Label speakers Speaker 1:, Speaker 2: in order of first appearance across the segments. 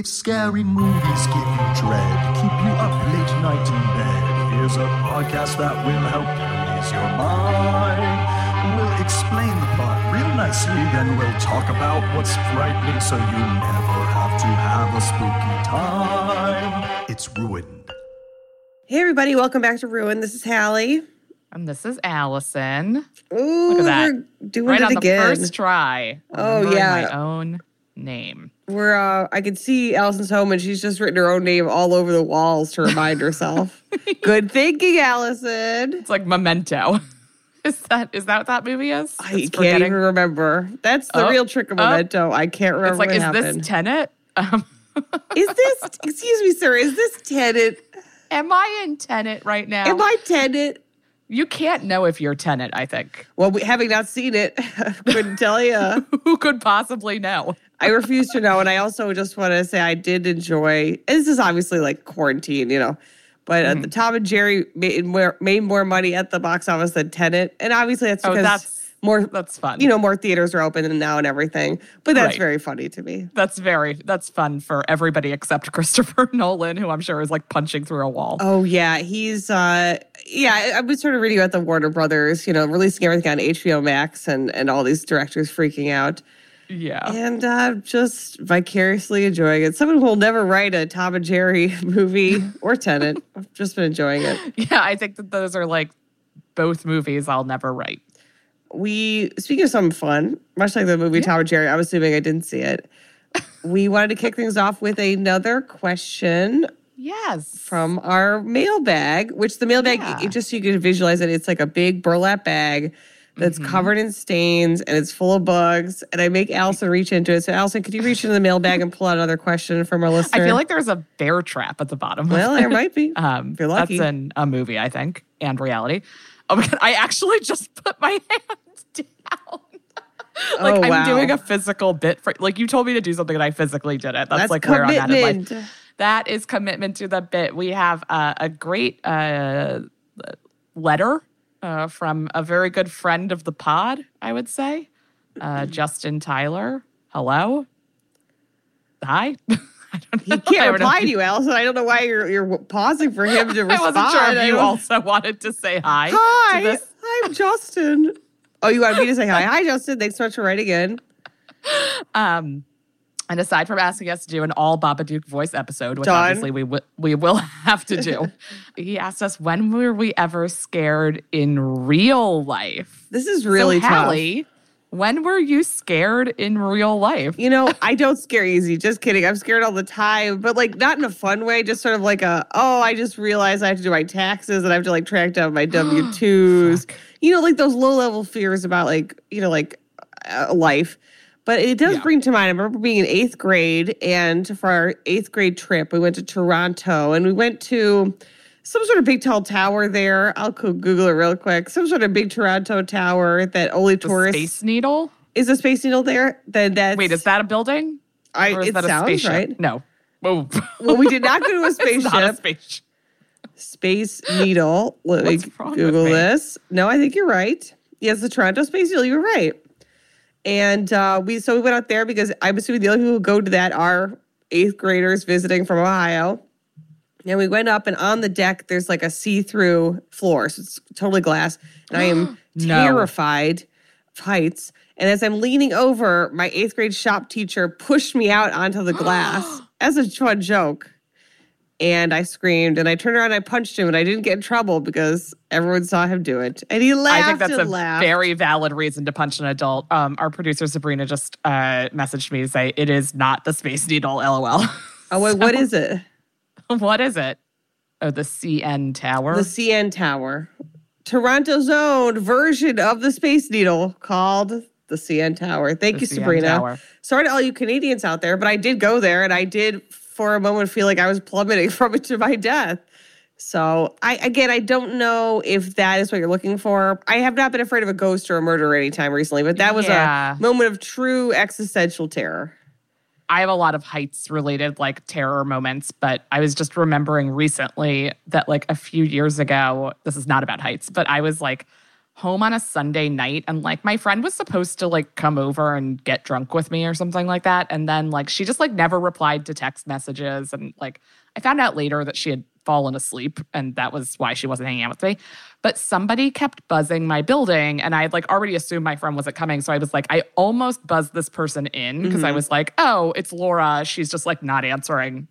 Speaker 1: If scary movies give you dread, keep you up late night in bed, here's a podcast that will help you ease your mind. We'll explain the plot real nicely, then we'll talk about what's frightening so you never have to have a spooky time. It's ruined.
Speaker 2: Hey, everybody, welcome back to Ruin. This is Halle.
Speaker 3: And this is Alison.
Speaker 2: Ooh,
Speaker 3: at that.
Speaker 2: we're doing
Speaker 3: right
Speaker 2: it
Speaker 3: on
Speaker 2: again.
Speaker 3: the first try.
Speaker 2: Oh, yeah.
Speaker 3: My own name.
Speaker 2: We're, uh, I can see Alison's home and she's just written her own name all over the walls to remind herself. Good thinking, Alison.
Speaker 3: It's like Memento. Is that is that what that movie is?
Speaker 2: I
Speaker 3: It's
Speaker 2: can't
Speaker 3: forgetting-
Speaker 2: even remember. That's the
Speaker 3: Oh,
Speaker 2: real trick of
Speaker 3: oh.
Speaker 2: Memento. I can't remember
Speaker 3: It's like, is
Speaker 2: happened.
Speaker 3: this Tenet? Um,
Speaker 2: is this, excuse me, sir, is this Tenet?
Speaker 3: am I in tenant right now?
Speaker 2: Am I Tenet?
Speaker 3: You can't know if you're Tenet. I think.
Speaker 2: Well, we, having not seen it, couldn't tell you.
Speaker 3: Who could possibly know?
Speaker 2: I refuse to know. And I also just want to say I did enjoy. This is obviously like quarantine, you know, but uh, the
Speaker 3: Mm-hmm.
Speaker 2: Tom and Jerry made more made more money at the box office than Tenet, and obviously that's
Speaker 3: Oh,
Speaker 2: because
Speaker 3: that's-
Speaker 2: more.
Speaker 3: That's fun.
Speaker 2: You know, more theaters are open and now and everything. But that's
Speaker 3: Right.
Speaker 2: very funny to me.
Speaker 3: that's very that's fun for everybody except Christopher Nolan, who I'm sure is like punching through a wall.
Speaker 2: Oh yeah, he's uh yeah. I, I was sort of reading about the Warner Brothers, you know, releasing everything on HBO Max and and all these directors freaking out.
Speaker 3: Yeah.
Speaker 2: and uh, just vicariously enjoying it. Someone who will never write a Tom and Jerry movie or Tenet. I've just been enjoying it.
Speaker 3: Yeah, I think that those are like both movies I'll never write.
Speaker 2: We speaking of something fun, much like the movie Tom and Jerry. I'm assuming I didn't see it. We wanted to kick things off with another question
Speaker 3: Yes.
Speaker 2: from our mailbag, which the mailbag,
Speaker 3: Yeah.
Speaker 2: it- just so you can visualize it, it's like a big burlap bag that's
Speaker 3: Mm-hmm.
Speaker 2: covered in stains and it's full of bugs. And I make Alison reach into it. So, Alison, could you reach into the mailbag and pull out another question from our listener?
Speaker 3: I feel like there's a bear trap at the bottom.
Speaker 2: Well,
Speaker 3: it.
Speaker 2: there might be.
Speaker 3: Um,
Speaker 2: if you're lucky.
Speaker 3: That's in a movie, I think, and reality. Oh my god! I actually just put my hands down. like
Speaker 2: Oh,
Speaker 3: I'm doing a physical bit for. Like you told me to do something, and I physically did it. That's,
Speaker 2: That's
Speaker 3: like where I'm at in life. That is commitment to the bit. We have uh, a great uh, letter uh, from a very good friend of the pod. I would say, uh, Justin Tyler. Hello. Hi. I don't know.
Speaker 2: He can't
Speaker 3: I
Speaker 2: reply to you, Alison. I don't know why you're you're pausing for him to
Speaker 3: I
Speaker 2: respond.
Speaker 3: wasn't sure if you also wanted to say hi.
Speaker 2: Hi, I'm Justin. Oh, you want me to say hi? Hi, Justin. Thanks so much for writing in.
Speaker 3: Um, and aside from asking us to do an all Babadook voice episode, which
Speaker 2: Done.
Speaker 3: obviously we w- we will have to do, he asked us when were we ever scared in real life?
Speaker 2: This is really
Speaker 3: so,
Speaker 2: tough.
Speaker 3: Halle, when were you scared in real life?
Speaker 2: You know, I don't scare easy. Just kidding. I'm scared all the time, but like not in a fun way. Just sort of like a oh, I just realized I have to do my taxes and I have to like track down my W twos. you know, like those low level fears about like you know like uh, life. But it does
Speaker 3: Yeah.
Speaker 2: bring to mind. I remember being in eighth grade, and for our eighth grade trip, we went to Toronto, and we went to some sort of big tall tower there. I'll Google it real quick. Some sort of big Toronto tower that only
Speaker 3: The
Speaker 2: tourists
Speaker 3: Space Needle?
Speaker 2: is a space needle there. Then that's
Speaker 3: Wait, is that a building?
Speaker 2: I,
Speaker 3: Or is
Speaker 2: it
Speaker 3: that a
Speaker 2: sounds
Speaker 3: spaceship?
Speaker 2: right.
Speaker 3: No.
Speaker 2: Well, we did not go to a
Speaker 3: it's not a
Speaker 2: spaceship.
Speaker 3: spaceship.
Speaker 2: Space Needle. Let me
Speaker 3: What's
Speaker 2: Google this. No, I think you're right. Yes, the Toronto Space Needle. You're right. And uh, we so we went out there because I'm assuming the only people who go to that are eighth graders visiting from Ohio. And we went up, and on the deck, there's like a see-through floor, so it's totally glass. And I am
Speaker 3: No.
Speaker 2: terrified of heights. And as I'm leaning over, my eighth grade shop teacher pushed me out onto the glass as a fun joke. And I screamed and I turned around and I punched him and I didn't get in trouble because everyone saw him do it. And he laughed
Speaker 3: I think that's a
Speaker 2: laughed.
Speaker 3: very valid reason to punch an adult. Um, our producer Sabrina just uh, messaged me to say it is not the Space Needle. LOL.
Speaker 2: oh, wait, what is it?
Speaker 3: what is it? Oh, the CN Tower.
Speaker 2: The CN Tower. Toronto's own version of the Space Needle called the CN Tower. Thank
Speaker 3: The
Speaker 2: you,
Speaker 3: CN
Speaker 2: Sabrina.
Speaker 3: Tower.
Speaker 2: Sorry to all you Canadians out there, but I did go there and I did for a moment feel like I was plummeting from it to my death. So I again I don't know if that is what you're looking for. I have not been afraid of a ghost or a murder any time recently, but that was
Speaker 3: Yeah.
Speaker 2: a moment of true existential terror.
Speaker 3: I have a lot of heights related like terror moments, but I was just remembering recently that like a few years ago, this is not about heights, but I was like home on a Sunday night and like my friend was supposed to like come over and get drunk with me or something like that. And then like she just like never replied to text messages. And like I found out later that she had fallen asleep and that was why she wasn't hanging out with me but somebody kept buzzing my building and I had like already assumed my friend wasn't coming so I was like I almost buzzed this person in because I was like oh it's Laura she's just like not answering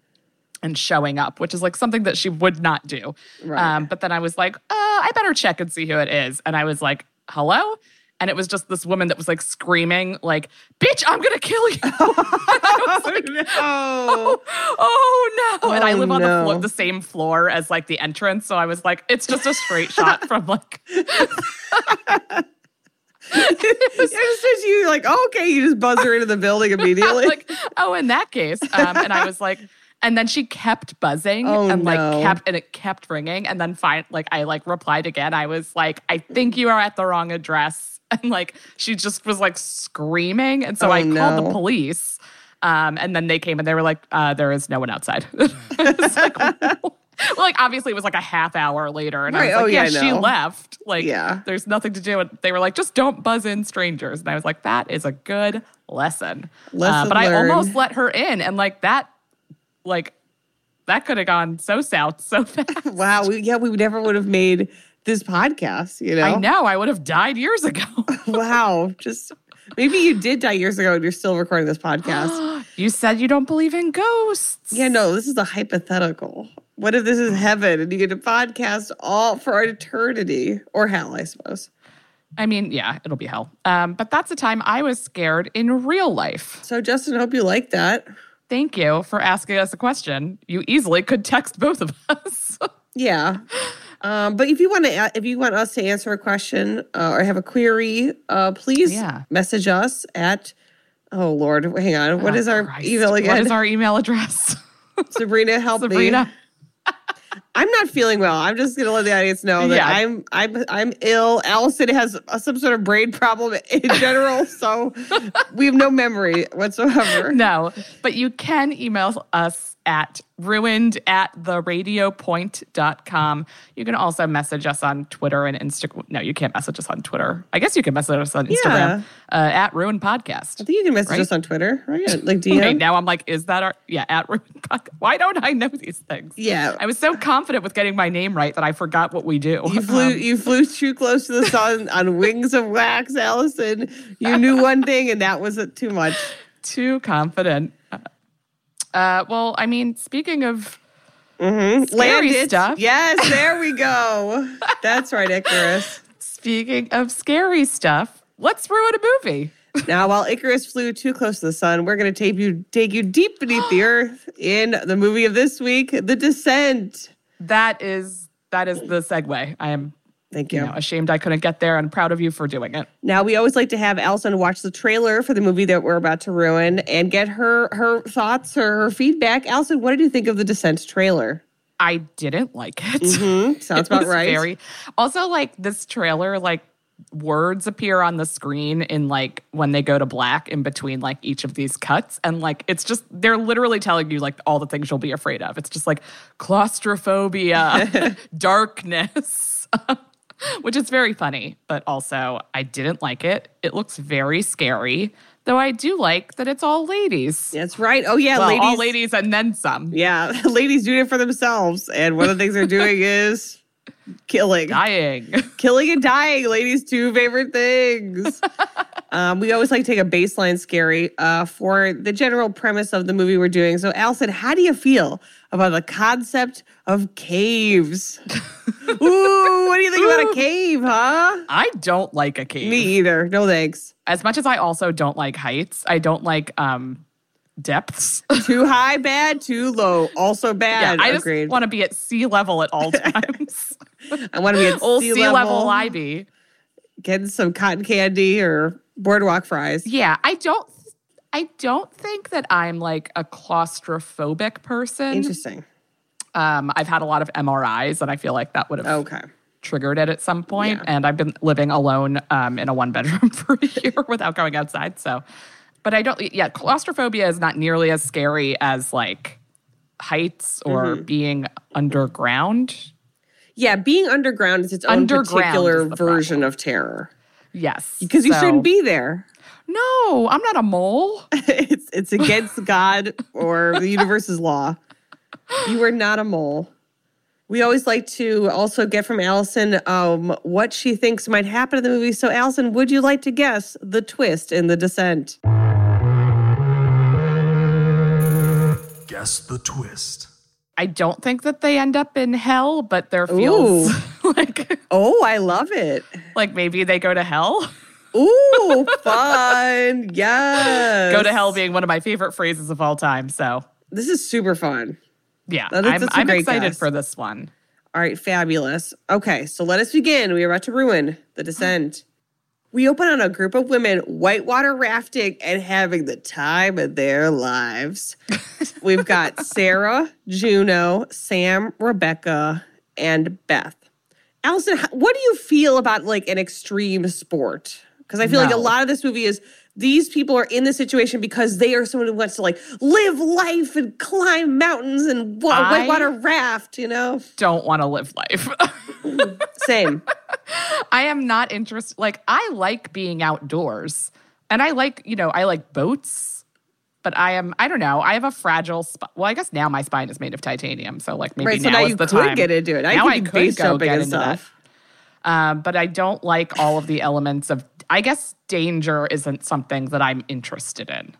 Speaker 3: and showing up, which is like something that she would not do.
Speaker 2: Right.
Speaker 3: Um, but then I was like, uh, I better check and see who it is. And I was like, hello? And it was just this woman that was like screaming, like, bitch, I'm gonna kill you. And I was like,
Speaker 2: oh,
Speaker 3: oh no. and I
Speaker 2: Oh,
Speaker 3: live on the, floor, the same floor as like the entrance. So I was like, it's just a straight shot from like
Speaker 2: it's just you like oh, okay, you just buzz her into the building immediately.
Speaker 3: like, oh, in that case. Um, and I was like, and then she kept buzzing
Speaker 2: Oh,
Speaker 3: and like
Speaker 2: no.
Speaker 3: kept and it kept ringing. And then fine, like I like replied again. I was like, I think you are at the wrong address. And like she just was like screaming. And so
Speaker 2: Oh,
Speaker 3: I called the police. Um, and then they came and they were like, uh, there is no one outside. Like, well, like obviously it was like a half hour later, and
Speaker 2: Right.
Speaker 3: I was like,
Speaker 2: Oh,
Speaker 3: yeah,
Speaker 2: yeah,
Speaker 3: she left. Like,
Speaker 2: Yeah.
Speaker 3: there's nothing to do. And they were like, just don't buzz in strangers. And I was like, that is a good lesson. Uh,
Speaker 2: Lesson
Speaker 3: but I almost let her in, and like that, like that could have gone so south so fast.
Speaker 2: wow, we, yeah, we never would have made this podcast. You know,
Speaker 3: I know I would have died years ago.
Speaker 2: wow, just maybe you did die years ago and you're still recording this podcast.
Speaker 3: you said you don't believe in ghosts.
Speaker 2: yeah, no, this is a hypothetical. What if this is heaven and you get to podcast all for eternity or hell? I suppose.
Speaker 3: I mean, yeah, it'll be hell. Um, but that's the time I was scared in real life.
Speaker 2: So, Justin, hope you like that.
Speaker 3: Thank you for asking us a question. You easily could text both of us.
Speaker 2: Yeah. Um, but if you want to, if you want us to answer a question uh, or have a query, uh, please
Speaker 3: Yeah.
Speaker 2: message us at. Oh Lord, hang on. What
Speaker 3: Oh,
Speaker 2: is our
Speaker 3: Christ.
Speaker 2: email again?
Speaker 3: What is our email address?
Speaker 2: Sabrina, help me. I'm not feeling well. I'm just gonna let the audience know that
Speaker 3: Yeah.
Speaker 2: I'm I'm I'm ill. Alison has some sort of brain problem in general, so we have no memory whatsoever.
Speaker 3: No, but you can email us at ruined at theradiopoint.com. You can also message us on Twitter and Instagram. No, you can't message us on Twitter. I guess you can message us on Instagram uh, at Ruined Podcast.
Speaker 2: I think you can message
Speaker 3: Right?
Speaker 2: us on Twitter, right? Like DM.
Speaker 3: Okay, now I'm like, is that our, yeah, at Ruined Podcast? Why don't I know these things?
Speaker 2: Yeah.
Speaker 3: I was so confident with getting my name right that I forgot what we do.
Speaker 2: You flew
Speaker 3: Um,
Speaker 2: you flew too close to the sun on wings of wax, Alison. You knew one thing and that was it too much.
Speaker 3: too confident. Uh, well, I mean, speaking of
Speaker 2: Landed.
Speaker 3: scary stuff.
Speaker 2: Yes, there we go. That's right, Icarus.
Speaker 3: Speaking of scary stuff, let's ruin a movie.
Speaker 2: Now, while Icarus flew too close to the sun, we're going to take you take you deep beneath the earth in the movie of this week, The Descent.
Speaker 3: That is that is the segue. I am
Speaker 2: Thank
Speaker 3: you
Speaker 2: you.
Speaker 3: know, ashamed I couldn't get there and proud of you for doing it.
Speaker 2: Now, we always like to have Alison watch the trailer for the movie that we're about to ruin and get her her thoughts or her feedback. Alison, what did you think of the Descent trailer?
Speaker 3: I didn't like it.
Speaker 2: Hmm, sounds
Speaker 3: It
Speaker 2: about right.
Speaker 3: Very also like this trailer, like words appear on the screen in like when they go to black in between like each of these cuts. And like it's just they're literally telling you like all the things you'll be afraid of. It's just like claustrophobia darkness which is very funny. But also i didn't like it. It looks very scary though i do like that it's all ladies.
Speaker 2: That's right. Oh yeah,
Speaker 3: well,
Speaker 2: ladies.
Speaker 3: all ladies. and then some.
Speaker 2: Yeah, ladies doing it for themselves, and one of the things they're doing is killing,
Speaker 3: dying
Speaker 2: killing and dying. Ladies' two favorite things. um, we always like to take a baseline scary uh, for the general premise of the movie we're doing. So, Alison, how do you feel about the concept of caves? Ooh, what do you think about a cave, huh?
Speaker 3: i don't like a cave
Speaker 2: Me either. No thanks.
Speaker 3: as much as I also don't like heights, I don't like um depths.
Speaker 2: Too high, bad. Too low, also
Speaker 3: yeah,
Speaker 2: bad.
Speaker 3: I just want to be at sea level at all times.
Speaker 2: I want to be at
Speaker 3: Old
Speaker 2: sea,
Speaker 3: sea level
Speaker 2: level,
Speaker 3: Ivy.
Speaker 2: getting some cotton candy or boardwalk fries.
Speaker 3: Yeah, I don't. I don't think that I'm like a claustrophobic person.
Speaker 2: Interesting.
Speaker 3: Um, I've had a lot of MRIs, and I feel like that would have
Speaker 2: Okay.
Speaker 3: triggered it at some point.
Speaker 2: Yeah.
Speaker 3: And I've been living alone um, in a one bedroom for a year without going outside. So, but I don't. Yeah, claustrophobia is not nearly as scary as like heights or
Speaker 2: Mm-hmm.
Speaker 3: being underground.
Speaker 2: Yeah, being underground is its own particular version of terror
Speaker 3: Yes.
Speaker 2: because you
Speaker 3: So-
Speaker 2: shouldn't be there.
Speaker 3: No, I'm not a mole.
Speaker 2: it's it's against God or the universe's law. You are not a mole. We always like to also get from Alison um, what she thinks might happen in the movie. So, Alison, would you like to guess the twist in the descent?
Speaker 1: Guess the twist.
Speaker 3: I don't think that they end up in hell, but there feels like
Speaker 2: Oh, I love it.
Speaker 3: like maybe they go to hell.
Speaker 2: Ooh, fun. Yes.
Speaker 3: Go to hell being one of my favorite phrases of all time. So
Speaker 2: This is super fun.
Speaker 3: yeah,
Speaker 2: That is-
Speaker 3: I'm,
Speaker 2: that's a
Speaker 3: I'm excited
Speaker 2: guess.
Speaker 3: for this one.
Speaker 2: All right, fabulous. Okay, so let us begin. We are about to ruin the descent. We open on a group of women whitewater rafting and having the time of their lives. We've got Sarah, Juno, Sam, Rebecca, and Beth. Alison, what do you feel about like an extreme sport? Because I feel like a lot of this movie is these people are in this situation because they are someone who wants to like live life and climb mountains and wa-
Speaker 3: I-
Speaker 2: whitewater raft, you know?
Speaker 3: Don't want to live life.
Speaker 2: Same.
Speaker 3: I am not interested. Like, I like being outdoors and I like, you know, I like boats, but I am, I don't know, I have a fragile spine. Well, I guess now my spine is made of titanium. So, like, maybe
Speaker 2: right. So
Speaker 3: now,
Speaker 2: now
Speaker 3: is
Speaker 2: you
Speaker 3: the
Speaker 2: could
Speaker 3: time.
Speaker 2: get into it. Now,
Speaker 3: now I
Speaker 2: could
Speaker 3: go get into that. Um, but I don't like all of the elements of, I guess danger isn't something that I'm interested in.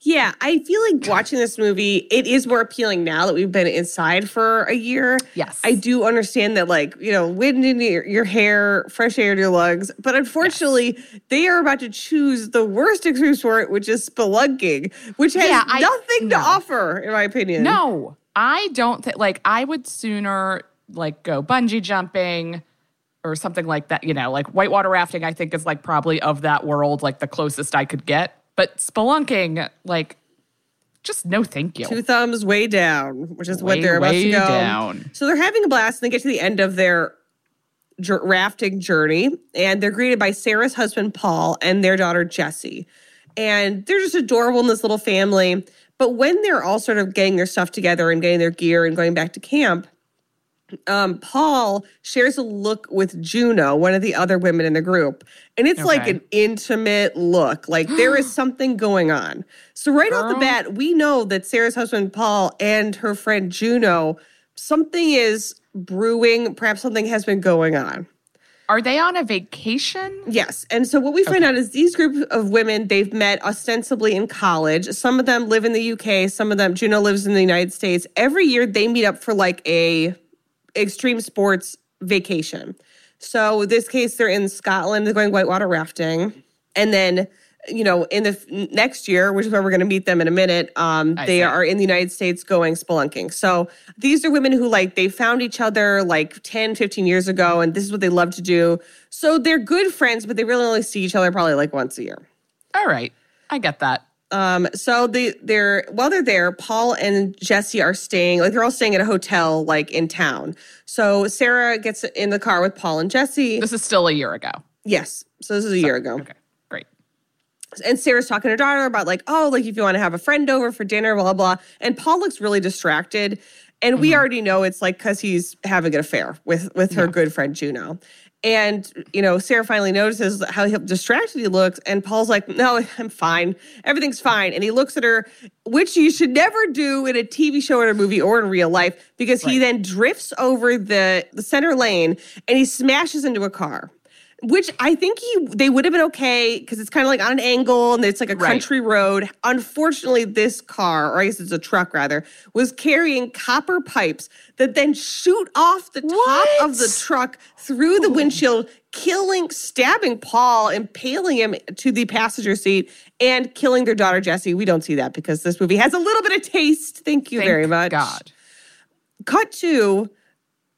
Speaker 2: Yeah, I feel like watching this movie, it is more appealing now that we've been inside for a year.
Speaker 3: Yes.
Speaker 2: I do understand that, like, you know, wind in your, your hair, fresh air in your lungs. But unfortunately, they are about to choose the worst extreme sport, which is spelunking, which has
Speaker 3: Yeah, I-
Speaker 2: nothing to offer, in my opinion.
Speaker 3: No, I don't think like I would sooner like go bungee jumping or something like that. You know, like whitewater rafting. I think is like probably of that world like the closest I could get. But spelunking, like, just no, thank you.
Speaker 2: Two thumbs way down, which is what they're about to go.
Speaker 3: down.
Speaker 2: So they're having a blast and they get to the end of their jour- rafting journey and they're greeted by Sarah's husband, Paul, and their daughter, Jessie. And they're just adorable in this little family. But when they're all sort of getting their stuff together and getting their gear and going back to camp, um, Paul shares a look with Juno, one of the other women in the group. And it's like an intimate look. Like there is something going on. So, right off the bat, we know that Sarah's husband, Paul, and her friend Juno, something is brewing. Perhaps something has been going on.
Speaker 3: Are they on a vacation?
Speaker 2: Yes. And so what we find out is these group of women, they've met ostensibly in college. Some of them live in the UK, some of them Juno lives in the United States. Every year they meet up for like a extreme sports vacation. So this case they're in Scotland, they're going whitewater rafting. And then you know, in the f- next year, which is where we're going to meet them in a minute, um, they
Speaker 3: see.
Speaker 2: are in the United States going spelunking. So these are women who like they found each other like 10, 15 years ago, and this is what they love to do. So they're good friends, but they really only see each other probably like once a year.
Speaker 3: All right, I get that.
Speaker 2: Um, so they they're while they're there, Paul and Jessie are staying like they're all staying at a hotel like in town. So Sarah gets in the car with Paul and Jessie.
Speaker 3: This is still a year ago.
Speaker 2: Yes. So this is a year ago.
Speaker 3: Okay, great.
Speaker 2: and Sarah's talking to her daughter about like, oh, like if you want to have a friend over for dinner, blah blah. And Paul looks really distracted, and we already know it's like because he's having an affair with with her good friend Juno. And you know, Sarah finally notices how distracted he looks, and Paul's like, "No, I'm fine. Everything's fine." And he looks at her, which you should never do in a TV show or a movie or in real life, because he then drifts over the the center lane and he smashes into a car which I think he they would have been okay because it's kind of like on an angle and it's like a
Speaker 3: Right.
Speaker 2: country road. Unfortunately, this car, or I guess it's a truck rather, was carrying copper pipes that then shoot off the top of the truck through the windshield, killing, stabbing Paul, impaling him to the passenger seat, and killing their daughter Jessie. We don't see that because this movie has a little bit of taste. Thank you
Speaker 3: Thank
Speaker 2: very much
Speaker 3: God.
Speaker 2: cut to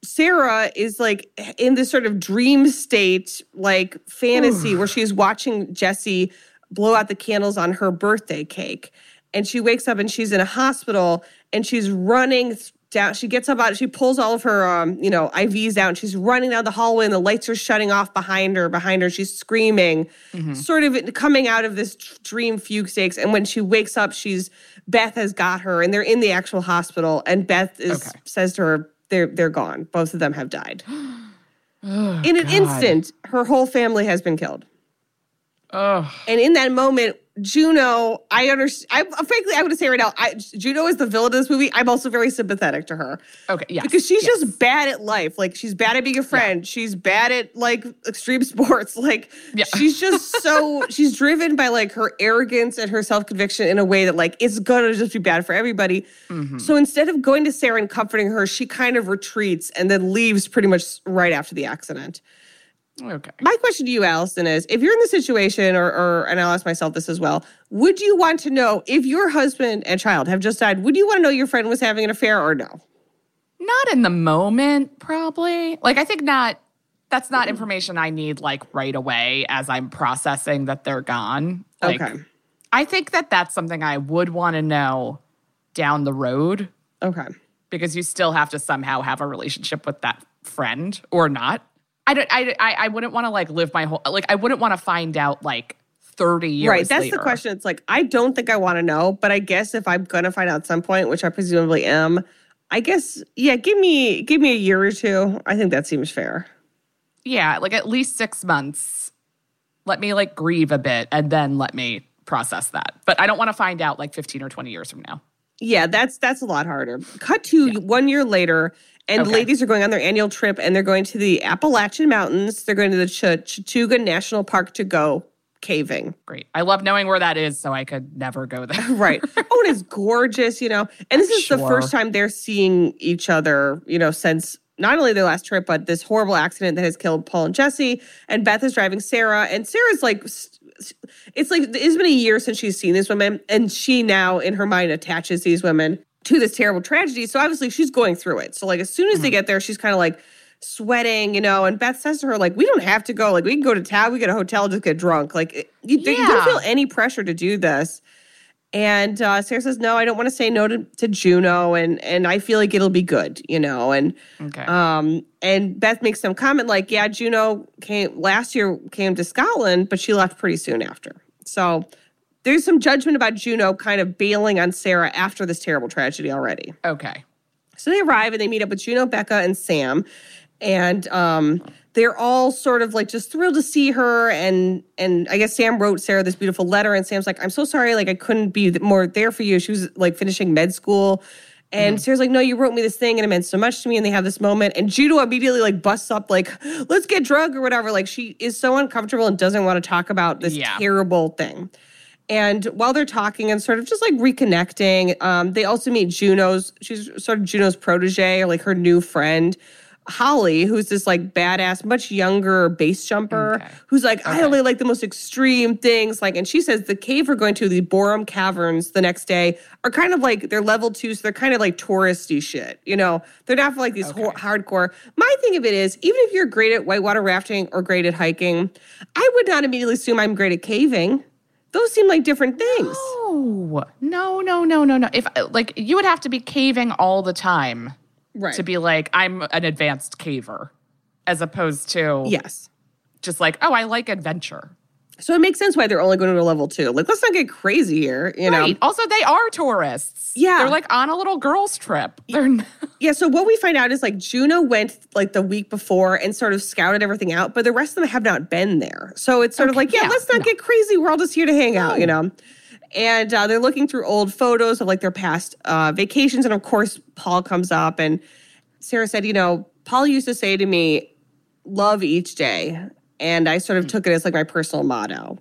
Speaker 2: Sarah is like in this sort of dream state, like fantasy, where she's watching Jessie blow out the candles on her birthday cake. And she wakes up and she's in a hospital and she's running down. She gets up out, she pulls all of her, um, you know, IVs out and she's running down the hallway and the lights are shutting off behind her. Behind her, she's screaming, sort of coming out of this dream fugue states. And when she wakes up, she's Beth has got her and they're in the actual hospital. And Beth is
Speaker 3: Okay.
Speaker 2: says to her, they're they're gone. Both of them have died.
Speaker 3: Oh,
Speaker 2: in an
Speaker 3: God.
Speaker 2: instant, her whole family has been killed.
Speaker 3: Oh,
Speaker 2: And in that moment, Juno, I understand. I frankly, I would say right now, I, Juno is the villain of this movie. I'm also very sympathetic to her
Speaker 3: okay. Yeah.
Speaker 2: because she's
Speaker 3: yes.
Speaker 2: just bad at life. Like she's bad at being a friend. She's bad at like extreme sports. Like
Speaker 3: Yeah.
Speaker 2: she's just so she's driven by like her arrogance and her self conviction in a way that like it's gonna just be bad for everybody.
Speaker 3: Mm-hmm.
Speaker 2: So instead of going to Sarah and comforting her, she kind of retreats and then leaves pretty much right after the accident.
Speaker 3: Okay.
Speaker 2: My question to you, Allison, is if you're in the situation, or, or and I'll ask myself this as well, would you want to know if your husband and child have just died? Would you want to know your friend was having an affair or no?
Speaker 3: Not in the moment, probably. Like, I think not. That's not mm-hmm. information I need like right away as I'm processing that they're gone. Like,
Speaker 2: Okay.
Speaker 3: I think that that's something I would want to know down the road
Speaker 2: Okay.
Speaker 3: because you still have to somehow have a relationship with that friend or not. I don't. I. I, I wouldn't want to like live my whole like. I wouldn't want to find out like thirty years.
Speaker 2: right. That's
Speaker 3: later.
Speaker 2: the question. It's like, I don't think I want to know, but I guess if I'm going to find out at some point, which I presumably am, I guess, yeah, give me, give me a year or two. I think that seems fair.
Speaker 3: Yeah, like at least six months. Let me like grieve a bit and then let me process that. But I don't want to find out like fifteen or twenty years from now.
Speaker 2: Yeah, that's that's a lot harder. Cut to one year later, and the
Speaker 3: Okay.
Speaker 2: ladies are going on their annual trip, and they're going to the Appalachian Mountains. They're going to the Ch- Chattooga National Park to go caving.
Speaker 3: Great. I love knowing where that is, so I could never go there.
Speaker 2: Right. oh, and it's gorgeous, you know. And this is the first time they're seeing each other, you know, since not only their last trip, but this horrible accident that has killed Paul and Jessie. And Beth is driving Sarah, and Sarah's like, it's like it's been a year since she's seen these women, and she now in her mind attaches these women to this terrible tragedy. So obviously she's going through it. So like as soon as they get there, she's kind of like sweating, you know. And Beth says to her, like, we don't have to go. Like we can go to town, we get a hotel, just get drunk. Like you, you don't feel any pressure to do this. And uh, Sarah says, "No, I don't want to say no to, to Juno, and and I feel like it'll be good, you know." And
Speaker 3: Okay.
Speaker 2: um, and Beth makes some comment like, "Yeah, Juno came last year, came to Scotland, but she left pretty soon after." So there's some judgment about Juno kind of bailing on Sarah after this terrible tragedy already.
Speaker 3: okay.
Speaker 2: So they arrive and they meet up with Juno, Becca, and Sam, and um, they're all sort of like just thrilled to see her. And and I guess Sam wrote Sarah this beautiful letter, and Sam's like, "I'm so sorry, like I couldn't be more there for you." She was like finishing med school. And Sarah's like, no, you wrote me this thing and it meant so much to me. And they have this moment. And Juno immediately like busts up, like, let's get drunk or whatever. Like she is so uncomfortable and doesn't want to talk about this
Speaker 3: Yeah.
Speaker 2: terrible thing. And while they're talking and sort of just like reconnecting, um, they also meet Juno's, she's sort of Juno's protege or like her new friend, Holly, who's this like badass, much younger base jumper,
Speaker 3: Okay.
Speaker 2: who's like, I only like the most extreme things. Like, and she says the cave we're going to, the Boreham Caverns the next day, are kind of like they're level two, so they're kind of like touristy shit. You know, they're not for like these ho- hardcore. My thing of it is, even if you're great at whitewater rafting or great at hiking, I would not immediately assume I'm great at caving. Those seem like different things.
Speaker 3: Oh no no no no no! If uh, like you would have to be caving all the time
Speaker 2: Right.
Speaker 3: to be like I'm an advanced caver, as opposed to
Speaker 2: yes.
Speaker 3: just like oh I like adventure.
Speaker 2: So it makes sense why they're only going to level two. Like, let's not get crazy here, you know?
Speaker 3: Right. Also, they are tourists.
Speaker 2: Yeah.
Speaker 3: they're like on a little girls' trip. They're n-
Speaker 2: Yeah, so what we find out is like Juno went like the week before and sort of scouted everything out, but the rest of them have not been there. So it's sort of like, yeah,
Speaker 3: yeah,
Speaker 2: let's not
Speaker 3: no.
Speaker 2: get crazy. We're all just here to hang out, you know? And uh, they're looking through old photos of like their past uh, vacations. And of course, Paul comes up and Sarah said, you know, Paul used to say to me, love each day. And I sort of took it as like my personal motto.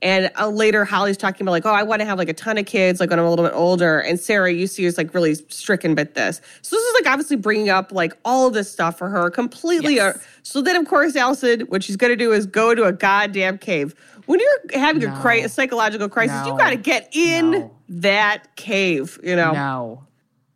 Speaker 2: And uh, later, Holly's talking about like, oh, I want to have like a ton of kids, like when I'm a little bit older. And Sarah, you see, is like really stricken by this. So this is like obviously bringing up like all this stuff for her completely.
Speaker 3: Yes.
Speaker 2: Uh, so then, of course, Alison, what she's going to do is go to a goddamn cave. When you're having a, cri- a psychological crisis, you got to get in
Speaker 3: No.
Speaker 2: that cave, you know?
Speaker 3: no.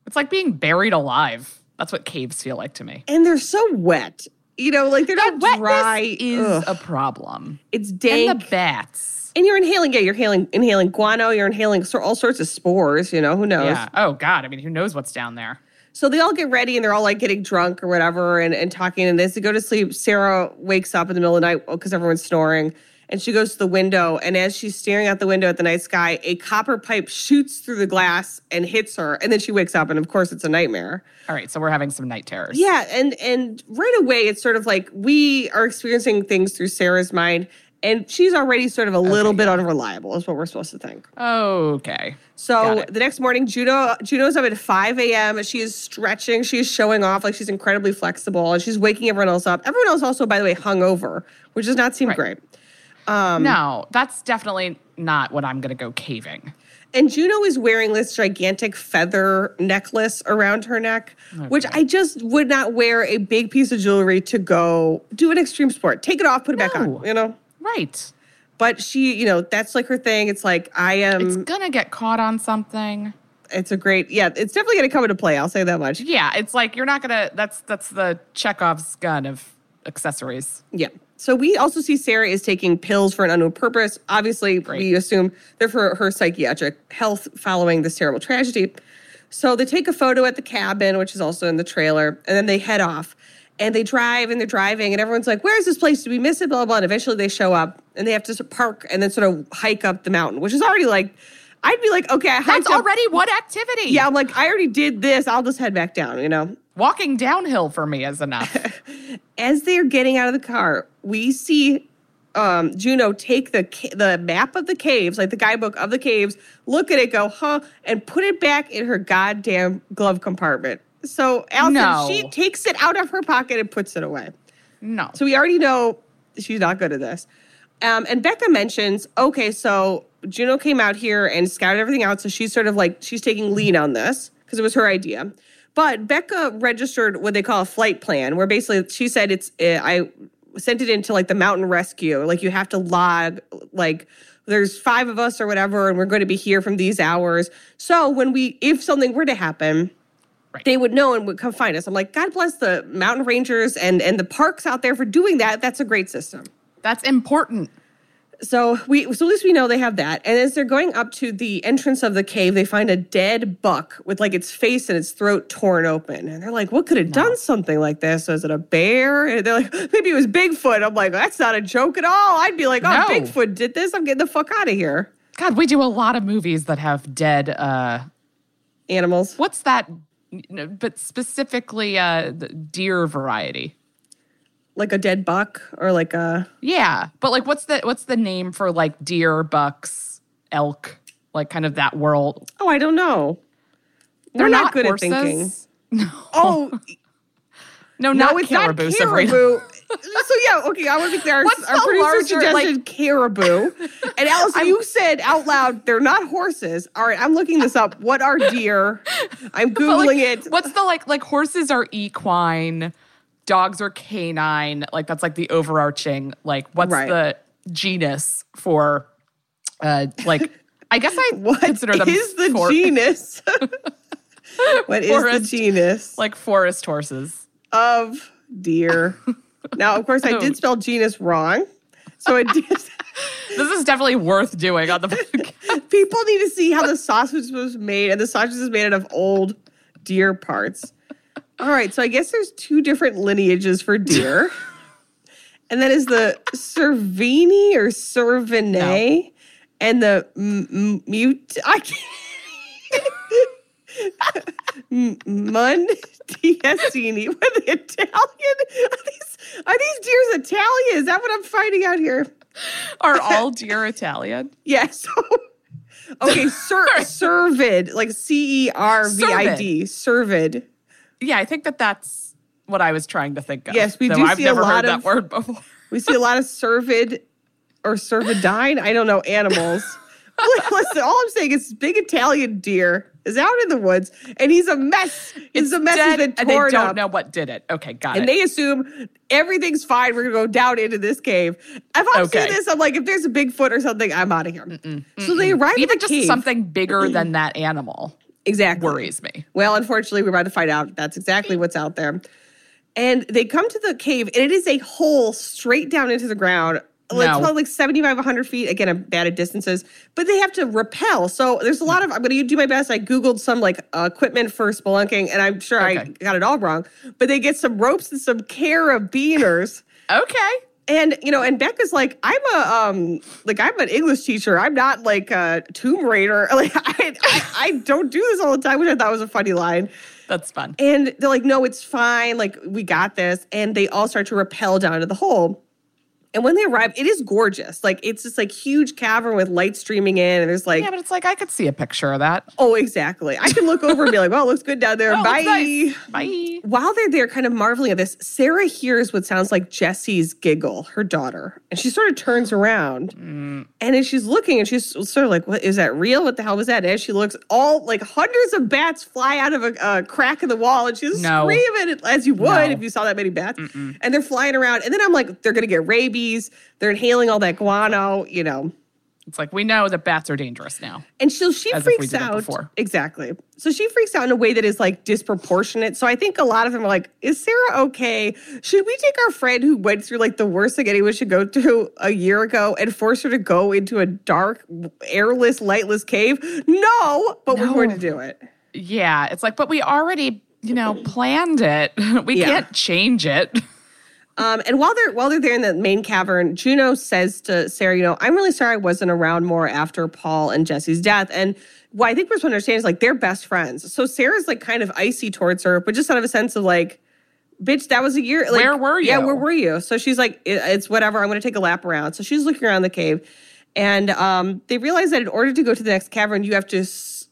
Speaker 3: It's like being buried alive. That's what caves feel like to me.
Speaker 2: And they're so wet. You know, like they're not dry.
Speaker 3: is
Speaker 2: Ugh.
Speaker 3: a problem.
Speaker 2: it's
Speaker 3: And
Speaker 2: dank.
Speaker 3: the bats.
Speaker 2: And you're inhaling, yeah, you're inhaling, inhaling guano, you're inhaling all sorts of spores, you know, who knows?
Speaker 3: Yeah. Oh God. I mean, who knows what's down there?
Speaker 2: So they all get ready and they're all like getting drunk or whatever and, and talking. And as they go to sleep, Sarah wakes up in the middle of the night because everyone's snoring. And she goes to the window. And as she's staring out the window at the night sky, a copper pipe shoots through the glass and hits her. And then she wakes up, and of course, it's a nightmare.
Speaker 3: All right, so we're having some night terrors.
Speaker 2: Yeah, and and right away, it's sort of like we are experiencing things through Sarah's mind, and she's already sort of a little bit unreliable, is what we're supposed to think.
Speaker 3: Okay.
Speaker 2: So the next morning, Juno Juno's up at 5 a.m. She is stretching. She is showing off like she's incredibly flexible, and she's waking everyone else up. Everyone else also, by the way, hungover, which does not seem
Speaker 3: Right.
Speaker 2: great. Um,
Speaker 3: no, that's definitely not what I'm going to go caving.
Speaker 2: And Juno is wearing this gigantic feather necklace around her neck, which I just would not wear a big piece of jewelry to go do an extreme sport. Take it off, put it back on, you know?
Speaker 3: Right.
Speaker 2: But she, you know, that's like her thing. It's like, I am,
Speaker 3: It's
Speaker 2: it's,
Speaker 3: going to get caught on something.
Speaker 2: It's a great, yeah, it's definitely going to come into play. I'll say that much.
Speaker 3: Yeah, it's like you're not going to that's that's the Chekhov's gun of accessories.
Speaker 2: Yeah. So we also see Sarah is taking pills for an unknown purpose. Obviously,
Speaker 3: Great.
Speaker 2: we assume they're for her psychiatric health following this terrible tragedy. So they take a photo at the cabin, which is also in the trailer, and then they head off. And they drive and they're driving, and everyone's like, Where's this place? Did we miss it? Blah, blah, blah. And eventually they show up and they have to park and then sort of hike up the mountain, which is already like, I'd be like, Okay, I
Speaker 3: That's
Speaker 2: up-
Speaker 3: already one activity.
Speaker 2: Yeah, I'm like, I already did this. I'll just head back down, you know?
Speaker 3: Walking downhill for me is enough.
Speaker 2: as they're getting out of the car, we see um, Juno take the ca- the map of the caves, like the guidebook of the caves, look at it, go, huh, and put it back in her goddamn glove compartment. So Alison,
Speaker 3: No.
Speaker 2: she takes it out of her pocket and puts it away.
Speaker 3: no.
Speaker 2: So we already know she's not good at this. Um, and Becca mentions, okay, so Juno came out here and scouted everything out. So she's sort of like, she's taking lead on this because it was her idea. But Becca registered what they call a flight plan, where basically she said it's, uh, I sent it into like the mountain rescue. Like you have to log, like, there's five of us or whatever, and we're going to be here from these hours. So when we, if something were to happen,
Speaker 3: Right.
Speaker 2: they would know and would come find us. I'm like, God bless the mountain rangers and and the parks out there for doing that. That's a great system.
Speaker 3: That's important.
Speaker 2: So we so at least we know they have that. And as they're going up to the entrance of the cave, they find a dead buck with like its face and its throat torn open. And they're like, what could have done something like this? Was it a bear? And they're like, maybe it was Bigfoot. I'm like, that's not a joke at all. I'd be like, oh,
Speaker 3: No.
Speaker 2: Bigfoot did this. I'm getting the fuck out of here.
Speaker 3: God, we do a lot of movies that have dead uh
Speaker 2: Animals.
Speaker 3: what's that but specifically uh the deer variety.
Speaker 2: Like a dead buck or like a
Speaker 3: Yeah, but like what's the what's the name for like deer, bucks, elk, like kind of that world?
Speaker 2: oh, I don't know.
Speaker 3: They're
Speaker 2: We're not,
Speaker 3: not
Speaker 2: good
Speaker 3: horses.
Speaker 2: at thinking. Oh,
Speaker 3: No,
Speaker 2: No,
Speaker 3: not
Speaker 2: it's
Speaker 3: caribou.
Speaker 2: not caribou. so yeah, okay. I want to be clear.
Speaker 3: What's
Speaker 2: our
Speaker 3: the
Speaker 2: producer
Speaker 3: larger, like-
Speaker 2: caribou, and Alice, you said out loud they're not horses. All right, I'm looking this up. What are deer? I'm googling
Speaker 3: like,
Speaker 2: it.
Speaker 3: What's the like like horses are equine, dogs are canine, like that's like the overarching like what's
Speaker 2: Right.
Speaker 3: the genus for uh like I guess I
Speaker 2: What
Speaker 3: consider them
Speaker 2: is the
Speaker 3: for-
Speaker 2: genus? what is the genus
Speaker 3: like forest horses.
Speaker 2: of deer? Now, of course, I did spell genus wrong. So it did.
Speaker 3: This is definitely worth doing on the podcast.
Speaker 2: People need to see how the sausage was made, and the sausage is made out of old deer parts. All right, so I guess there's two different lineages for deer, and that is the Cervini or Cervinae, and the m- m- mute. I can't. M- Mundiasini. What are Italian? Are these, are these deers Italian? Is that what I'm finding out here?
Speaker 3: Are all deer Italian?
Speaker 2: Yeah. So, okay, cer- cervid, like C E R V I D, cervid.
Speaker 3: Yeah, I think that that's what I was trying to think of.
Speaker 2: Yes, we do
Speaker 3: I've
Speaker 2: see a
Speaker 3: never
Speaker 2: lot
Speaker 3: heard
Speaker 2: of-
Speaker 3: that word before.
Speaker 2: We see a lot of cervid or cervidine. I don't know animals. Listen, all I'm saying is big Italian deer is out in the woods, and he's a mess. It's a mess. He's
Speaker 3: Dead, and they don't
Speaker 2: up.
Speaker 3: know what did it. Okay, got
Speaker 2: And
Speaker 3: it.
Speaker 2: And they assume everything's fine. We're gonna go down into this cave. If I'm
Speaker 3: Okay.
Speaker 2: seeing this, I'm like, if there's a Bigfoot or something, I'm out of here. So they arrive
Speaker 3: Even
Speaker 2: at the
Speaker 3: just
Speaker 2: cave.
Speaker 3: something bigger than that animal
Speaker 2: exactly
Speaker 3: worries me.
Speaker 2: Well, unfortunately, we're about to find out that's exactly what's out there. And they come to the cave, and it is a hole straight down into the ground. Like,
Speaker 3: No.
Speaker 2: probably like 75, 100 feet. Again, I'm bad at distances, but they have to rappel. So there's a lot of, I'm going to do my best. I Googled some like uh, equipment for spelunking, and I'm sure I got it all wrong. But they get some ropes and some carabiners.
Speaker 3: Okay.
Speaker 2: And you know, and Becca's like, I'm a um, like I'm an English teacher. I'm not like a Tomb Raider. Like I, I, I don't do this all the time, which I thought was a funny line.
Speaker 3: That's fun.
Speaker 2: And they're like, no, it's fine. Like we got this. And they all start to rappel down to the hole. And when they arrive, it is gorgeous. Like it's this like huge cavern with light streaming in, and there's like,
Speaker 3: Yeah, but it's like I could see a picture of that.
Speaker 2: oh, exactly. I can look over and be like, well, it looks good down there.
Speaker 3: Oh,
Speaker 2: Bye.
Speaker 3: nice. Bye.
Speaker 2: While they're there, kind of marveling at this, Sarah hears what sounds like Jessie's giggle, her daughter, and she sort of turns around,
Speaker 3: Mm.
Speaker 2: and as she's looking, and she's sort of like, "What is that real? What the hell was that?" And as she looks, all like hundreds of bats fly out of a, a crack in the wall, and she's
Speaker 3: No.
Speaker 2: screaming as you would
Speaker 3: No.
Speaker 2: if you saw that many bats, and they're flying around. And then I'm like, they're gonna get rabies. They're inhaling all that guano, you know.
Speaker 3: It's like we know that bats are dangerous now.
Speaker 2: And so she
Speaker 3: As if we
Speaker 2: freaks out. Exactly. So she freaks out in a way that is like disproportionate. So I think a lot of them are like, is Sarah okay? Should we take our friend who went through like the worst thing anyone should go through a year ago and force her to go into a dark, airless, lightless cave? No, but we're going to do it.
Speaker 3: Yeah, it's like, but we already, you know, planned it. We
Speaker 2: Yeah.
Speaker 3: can't change it.
Speaker 2: Um, and while they're while they're there in the main cavern, Juno says to Sarah, "You know, I'm really sorry I wasn't around more after Paul and Jessie's death." And what I think we're supposed to understand is like they're best friends. So Sarah's like kind of icy towards her, but just out of a sense of like, "Bitch, that was a year. Like,
Speaker 3: Where were you?
Speaker 2: Yeah, where were you?" So she's like, "It- "It's whatever. I'm going to take a lap around." So she's looking around the cave, and um, they realize that in order to go to the next cavern, you have to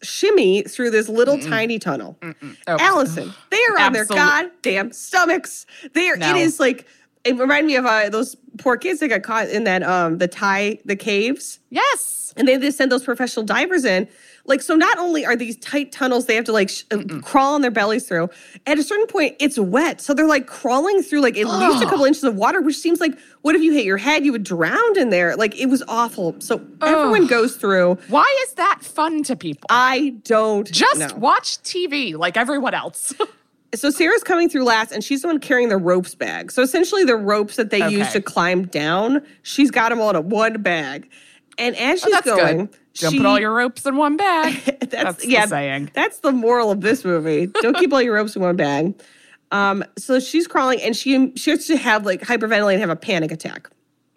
Speaker 2: shimmy through this little tiny tunnel.
Speaker 3: Oh,
Speaker 2: Alison, they are on their goddamn stomachs. They are. It
Speaker 3: No.
Speaker 2: is like it reminded me of uh, those poor kids that got caught in that um the Thai the caves,
Speaker 3: Yes.
Speaker 2: and they just send those professional divers in. Like so, not only are these tight tunnels they have to like sh- uh, crawl on their bellies through. At a certain point, it's wet, so they're like crawling through like at least a couple inches of water, which seems like what if you hit your head, you would drown in there. Like it was awful. So everyone goes through.
Speaker 3: Why is that fun to people?
Speaker 2: I don't
Speaker 3: Just
Speaker 2: know.
Speaker 3: watch TV like everyone else.
Speaker 2: so Sarah's coming through last, and she's the one carrying the ropes bag. So essentially, the ropes that they use to climb down, she's got them all in a one bag. And as she's
Speaker 3: Oh,
Speaker 2: going,
Speaker 3: good. Don't
Speaker 2: she-
Speaker 3: put all your ropes in one bag.
Speaker 2: that's,
Speaker 3: That's
Speaker 2: yeah,
Speaker 3: the saying.
Speaker 2: That's the moral of this movie. Don't keep all your ropes in one bag. Um, so she's crawling, and she she starts to have like hyperventilate and have a panic attack.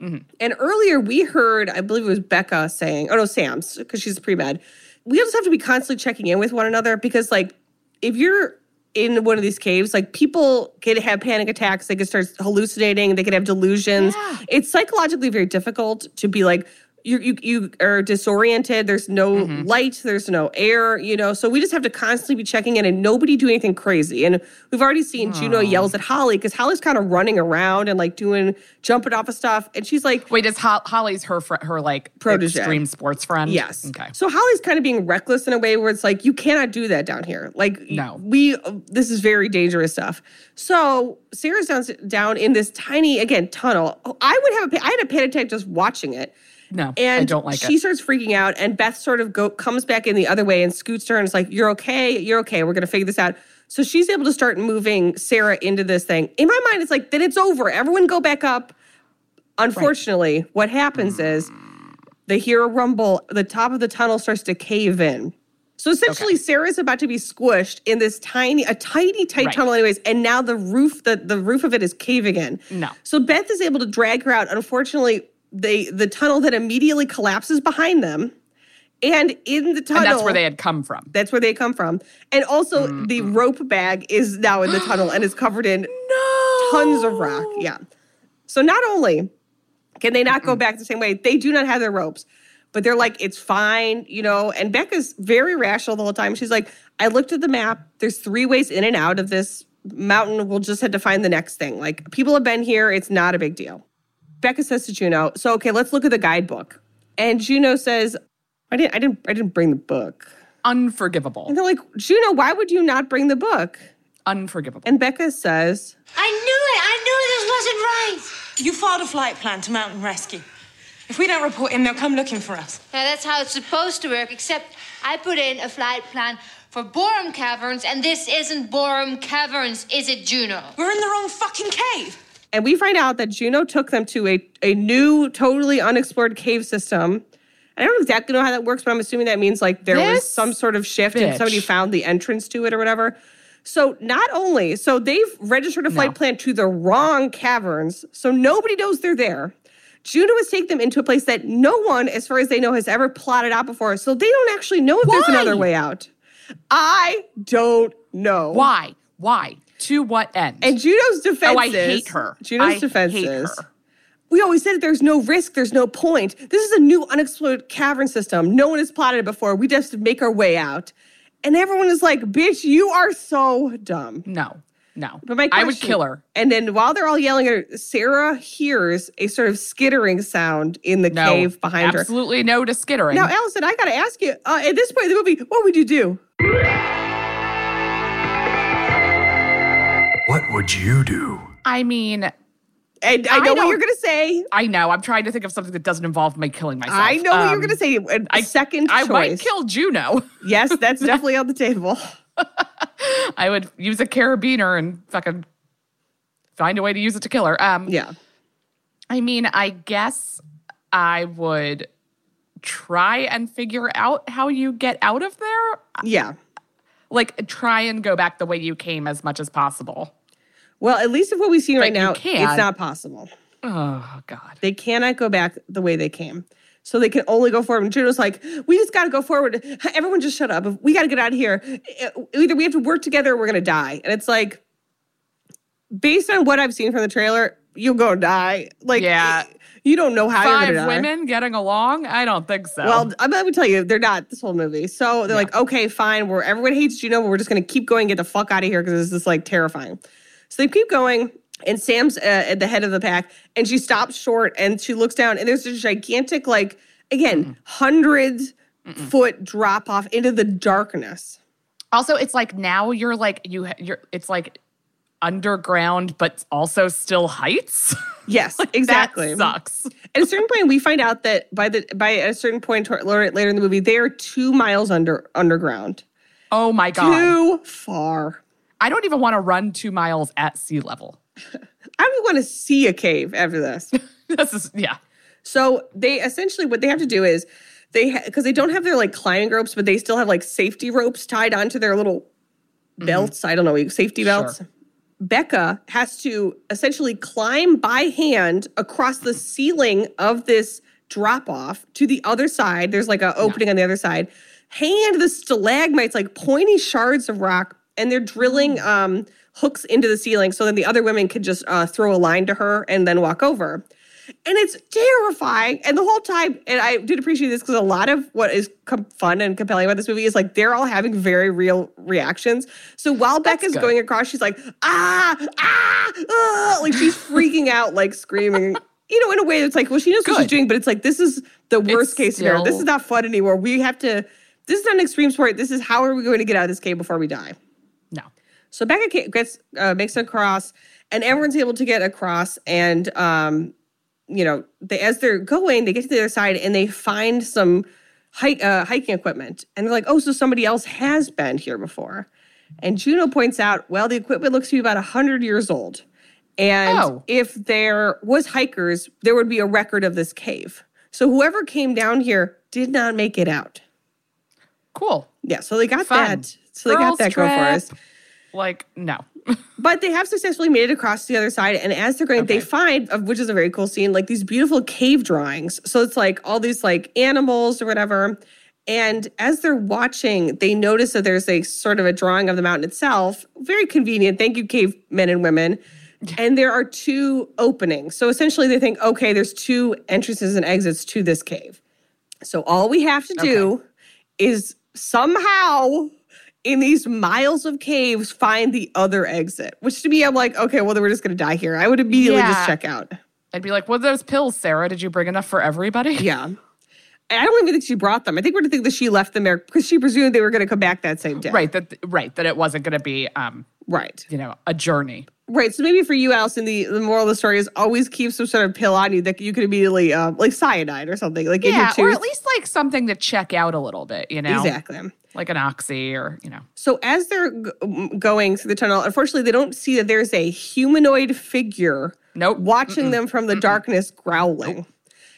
Speaker 3: Mm-hmm.
Speaker 2: And earlier we heard, I believe it was Becca saying, oh no, Sam's, because she's pre med. We just have to be constantly checking in with one another because, like, if you're in one of these caves, like people can have panic attacks, they can start hallucinating, they can have delusions.
Speaker 3: Yeah.
Speaker 2: It's psychologically very difficult to be like, you you you are disoriented. There's no
Speaker 3: Mm-hmm.
Speaker 2: light. There's no air. You know, so we just have to constantly be checking in, and nobody do anything crazy. And we've already seen Juno yells at Holly because Holly's kind of running around and like doing jumping off of stuff, and she's like,
Speaker 3: Wait, is Ho- Holly's her fr- her like
Speaker 2: Protege.
Speaker 3: extreme sports friend?
Speaker 2: Yes.
Speaker 3: Okay.
Speaker 2: So Holly's kind of being reckless in a way where it's like you cannot do that down here. Like
Speaker 3: No.
Speaker 2: we this is very dangerous stuff. So Sarah's down down in this tiny again tunnel. I would have a I had a panic attack just watching it.
Speaker 3: No,
Speaker 2: And
Speaker 3: I don't like
Speaker 2: she
Speaker 3: it.
Speaker 2: starts freaking out, and Beth sort of go comes back in the other way and scoots her and is like, "You're okay, you're okay. We're gonna figure this out." So she's able to start moving Sarah into this thing. In my mind, it's like, then it's over. Everyone go back up. Unfortunately, what happens is they hear a rumble. The top of the tunnel starts to cave in. So essentially, Sarah's about to be squished in this tiny, a tiny, tight
Speaker 3: Right.
Speaker 2: tunnel, anyways. And now the roof, the, the roof of it is caving in.
Speaker 3: No.
Speaker 2: So Beth is able to drag her out. Unfortunately, they the tunnel that immediately collapses behind them, and in the tunnel,
Speaker 3: and that's where they had come from.
Speaker 2: that's where they come from. And also, the rope bag is now in the tunnel and is covered in
Speaker 3: No.
Speaker 2: tons of rock. Yeah. So not only can they not go back the same way, they do not have their ropes, but they're like, it's fine, you know. And Becca's very rational the whole time. She's like, I looked at the map. There's three ways in and out of this mountain. We'll just have to find the next thing. Like, people have been here. It's not a big deal. Becca says to Juno, so okay, let's look at the guidebook. And Juno says, I didn't, I didn't, I didn't bring the book.
Speaker 3: Unforgivable.
Speaker 2: And they're like, Juno, why would you not bring the book?
Speaker 3: Unforgivable.
Speaker 2: And Becca says,
Speaker 4: I knew it. I knew this wasn't right.
Speaker 5: You filed a flight plan to Mountain Rescue. If we don't report in, they'll come looking for us.
Speaker 4: Now that's how it's supposed to work, except I put in a flight plan for Boreham Caverns, and this isn't Boreham Caverns, is it, Juno?
Speaker 5: We're in the wrong fucking cave.
Speaker 2: And we find out that Juno took them to a, a new, totally unexplored cave system. I don't exactly know how that works, but I'm assuming that means like there was some sort of shift and somebody found the entrance to it or whatever. So not only so they've registered a flight
Speaker 3: No.
Speaker 2: plan to the wrong caverns, so nobody knows they're there. Juno has taken them into a place that no one, as far as they know, has ever plotted out before. So they don't actually know if there's another way out. I don't know.
Speaker 3: Why? Why? To what end?
Speaker 2: And Juno's defense
Speaker 3: oh, I hate her.
Speaker 2: Juno's
Speaker 3: I
Speaker 2: defense is
Speaker 3: her.
Speaker 2: we always said there's no risk, there's no point. This is a new unexplored cavern system. No one has plotted it before. We just make our way out. And everyone is like, bitch, you are so dumb.
Speaker 3: No, no.
Speaker 2: But my
Speaker 3: I would
Speaker 2: question-
Speaker 3: kill her.
Speaker 2: And then while they're all yelling at her, Sarah hears a sort of skittering sound in the
Speaker 3: No,
Speaker 2: cave behind her.
Speaker 3: absolutely no to skittering.
Speaker 2: Now, Alison, I got to ask you, uh, at this point in the movie, what would you do?
Speaker 1: Would you do?
Speaker 3: I mean,
Speaker 2: And I
Speaker 3: I
Speaker 2: know what you're going to say.
Speaker 3: I know. I'm trying to think of something that doesn't involve me killing myself.
Speaker 2: I know what you're
Speaker 3: Um,
Speaker 2: going to say. A
Speaker 3: I-
Speaker 2: second
Speaker 3: I
Speaker 2: choice.
Speaker 3: might kill Juno.
Speaker 2: Yes, that's definitely on the table.
Speaker 3: I would use a carabiner and fucking find a way to use it to kill her. Um,
Speaker 2: Yeah.
Speaker 3: I mean, I guess I would try and figure out how you get out of there.
Speaker 2: Yeah.
Speaker 3: Like, try and go back the way you came as much as possible.
Speaker 2: Well, at least of what we've seen right now,
Speaker 3: can.
Speaker 2: it's not possible.
Speaker 3: Oh, God.
Speaker 2: They cannot go back the way they came. So they can only go forward. And Juno's like, we just got to go forward. Everyone just shut up. We got to get out of here. Either we have to work together or we're going to die. And it's like, based on what I've seen from the trailer, you'll go die. Like,
Speaker 3: Yeah.
Speaker 2: you don't know how
Speaker 3: Five
Speaker 2: you're going to die.
Speaker 3: women getting along? I don't think so.
Speaker 2: Well, I'm going to tell you, they're not this whole movie. So they're like, okay, fine. We're everyone hates Juno, but we're just going to keep going, get the fuck out of here because this is like terrifying. So they keep going, and Sam's uh, at the head of the pack, and she stops short and she looks down, and there's a gigantic, like again, 100 foot drop off into the darkness.
Speaker 3: also, it's like now you're like, you, you're, it's like underground, but also still heights.
Speaker 2: Yes, exactly.
Speaker 3: That sucks.
Speaker 2: At a certain point, we find out that by the by a certain point later in the movie, they are two miles under underground.
Speaker 3: Oh my God.
Speaker 2: Too far.
Speaker 3: I don't even want to run two miles at sea level.
Speaker 2: I don't want to see a cave after this.
Speaker 3: this is, yeah.
Speaker 2: So they essentially what they have to do is they because they don't have their like climbing ropes, but they still have like safety ropes tied onto their little mm-hmm. belts. I don't know, safety belts.
Speaker 3: Sure.
Speaker 2: Becca has to essentially climb by hand across the ceiling of this drop off to the other side. There's like an opening on the other side. Hand the stalagmites, like pointy shards of rock, and they're drilling um, hooks into the ceiling so then the other women can just uh, throw a line to her and then walk over. And it's terrifying. And the whole time, and I did appreciate this because a lot of what is com- fun and compelling about this movie is like they're all having very real reactions. So while Becca's
Speaker 3: good.
Speaker 2: going across, she's like, ah, ah, ah, like she's freaking out, like screaming. You know, in a way that's like, well, she knows what she's doing, but it's like this is the worst case scenario. This is not fun anymore. We have to. This is not an extreme sport. This is how are we going to get out of this cave before we die? So Becca gets uh, makes it across, and everyone's able to get across. And um, you know, they, as they're going, they get to the other side and they find some hike, uh, hiking equipment, and they're like, "Oh, so somebody else has been here before." And Juno points out, "Well, the equipment looks to be about hundred years old, and
Speaker 3: Oh.
Speaker 2: if there was hikers, there would be a record of this cave. So whoever came down here did not make it out.
Speaker 3: Cool.
Speaker 2: Yeah, so they got
Speaker 3: Fun.
Speaker 2: that. So they got
Speaker 3: Girls
Speaker 2: that go for us."
Speaker 3: Like, no.
Speaker 2: But they have successfully made it across to the other side. And as they're going, they find, which is a very cool scene, like these beautiful cave drawings. So it's like all these like animals or whatever. And as they're watching, they notice that there's a sort of a drawing of the mountain itself. Very convenient. Thank you, cave men and women. And there are two openings. So essentially, they think, okay, there's two entrances and exits to this cave. So all we have to do is somehow in these miles of caves find the other exit. Which to me, I'm like, okay, well then we're just gonna die here. I would immediately just check out.
Speaker 3: I'd be like, what are those pills, Sarah? Did you bring enough for everybody?
Speaker 2: Yeah. I don't even think she brought them. I think we're gonna think that she left them there because she presumed they were gonna come back that same day.
Speaker 3: Right. That right. That it wasn't gonna be um,
Speaker 2: Right.
Speaker 3: you know, a journey.
Speaker 2: Right. So maybe for you, Alison, the, the moral of the story is always keep some sort of pill on you that you could immediately uh, like cyanide or something. Like in your
Speaker 3: Yeah, or at least like something to check out a little bit, you know?
Speaker 2: Exactly.
Speaker 3: Like an oxy or, you know.
Speaker 2: So as they're g- going through the tunnel, unfortunately, they don't see that there's a humanoid figure
Speaker 3: Nope.
Speaker 2: watching them from the darkness, growling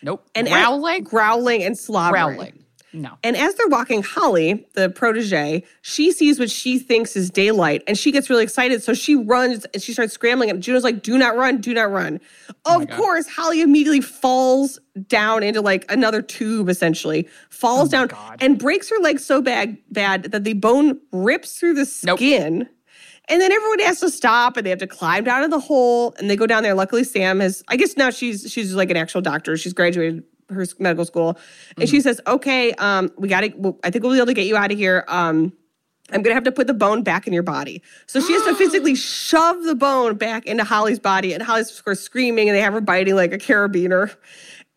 Speaker 3: Nope.
Speaker 2: and
Speaker 3: growling.
Speaker 2: growling and slobbering.
Speaker 3: growling. No.
Speaker 2: And as they're walking, Holly, the protege, she sees what she thinks is daylight and she gets really excited. So she runs and she starts scrambling. And Juno's like, do not run, do not run. Of course, Holly immediately falls down into like another tube, essentially, falls down
Speaker 3: God.
Speaker 2: and breaks her leg so bad, bad that the bone rips through the
Speaker 3: Nope.
Speaker 2: skin. And then everyone has to stop and they have to climb down to the hole and they go down there. Luckily, Sam has, I guess now she's she's like an actual doctor. She's graduated her medical school. And she says, okay, um, we got to, I think we'll be able to get you out of here. Um, I'm going to have to put the bone back in your body. So she has to physically shove the bone back into Holly's body. And Holly's, of course, screaming and they have her biting like a carabiner.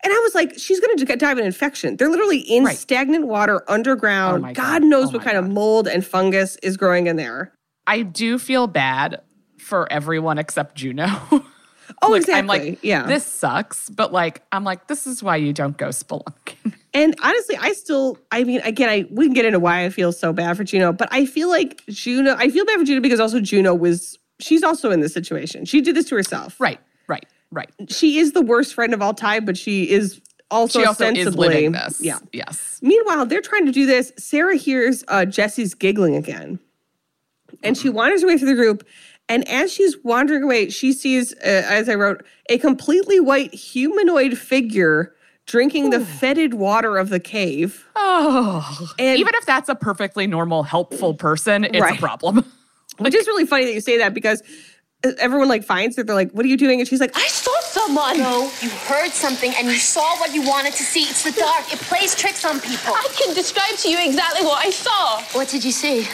Speaker 2: And I was like, she's going to get, die of an infection. They're literally in
Speaker 3: Right.
Speaker 2: stagnant water underground.
Speaker 3: Oh
Speaker 2: God
Speaker 3: God.
Speaker 2: knows
Speaker 3: Oh
Speaker 2: what kind of mold and fungus is growing in there.
Speaker 3: I do feel bad for everyone except Juno.
Speaker 2: Oh,
Speaker 3: Like,
Speaker 2: exactly.
Speaker 3: I'm like,
Speaker 2: yeah.
Speaker 3: this sucks, but like, I'm like, this is why you don't go spelunking.
Speaker 2: And honestly, I still, I mean, again, I we can get into why I feel so bad for Juno, but I feel like Juno, I feel bad for Juno because also Juno was, she's also in this situation. She did this to herself.
Speaker 3: right, right, right.
Speaker 2: She is the worst friend of all time, but she is also
Speaker 3: She also is living this.
Speaker 2: Yeah.
Speaker 3: Yes.
Speaker 2: Meanwhile, they're trying to do this. Sarah hears uh, Jessie's giggling again, and she wanders away from the group. And as she's wandering away, she sees, uh, as I wrote, a completely white humanoid figure drinking the fetid water of the cave.
Speaker 3: Oh,
Speaker 2: And-
Speaker 3: even if that's a perfectly normal, helpful person, it's
Speaker 2: Right.
Speaker 3: a problem.
Speaker 2: Which is really funny that you say that because uh, everyone like finds her. They're like, "What are you doing?" And she's like,
Speaker 6: I saw someone. No, you heard something and you saw what you wanted to see. It's the dark. It plays tricks on people.
Speaker 5: I can describe to you exactly what I saw.
Speaker 6: What did you see?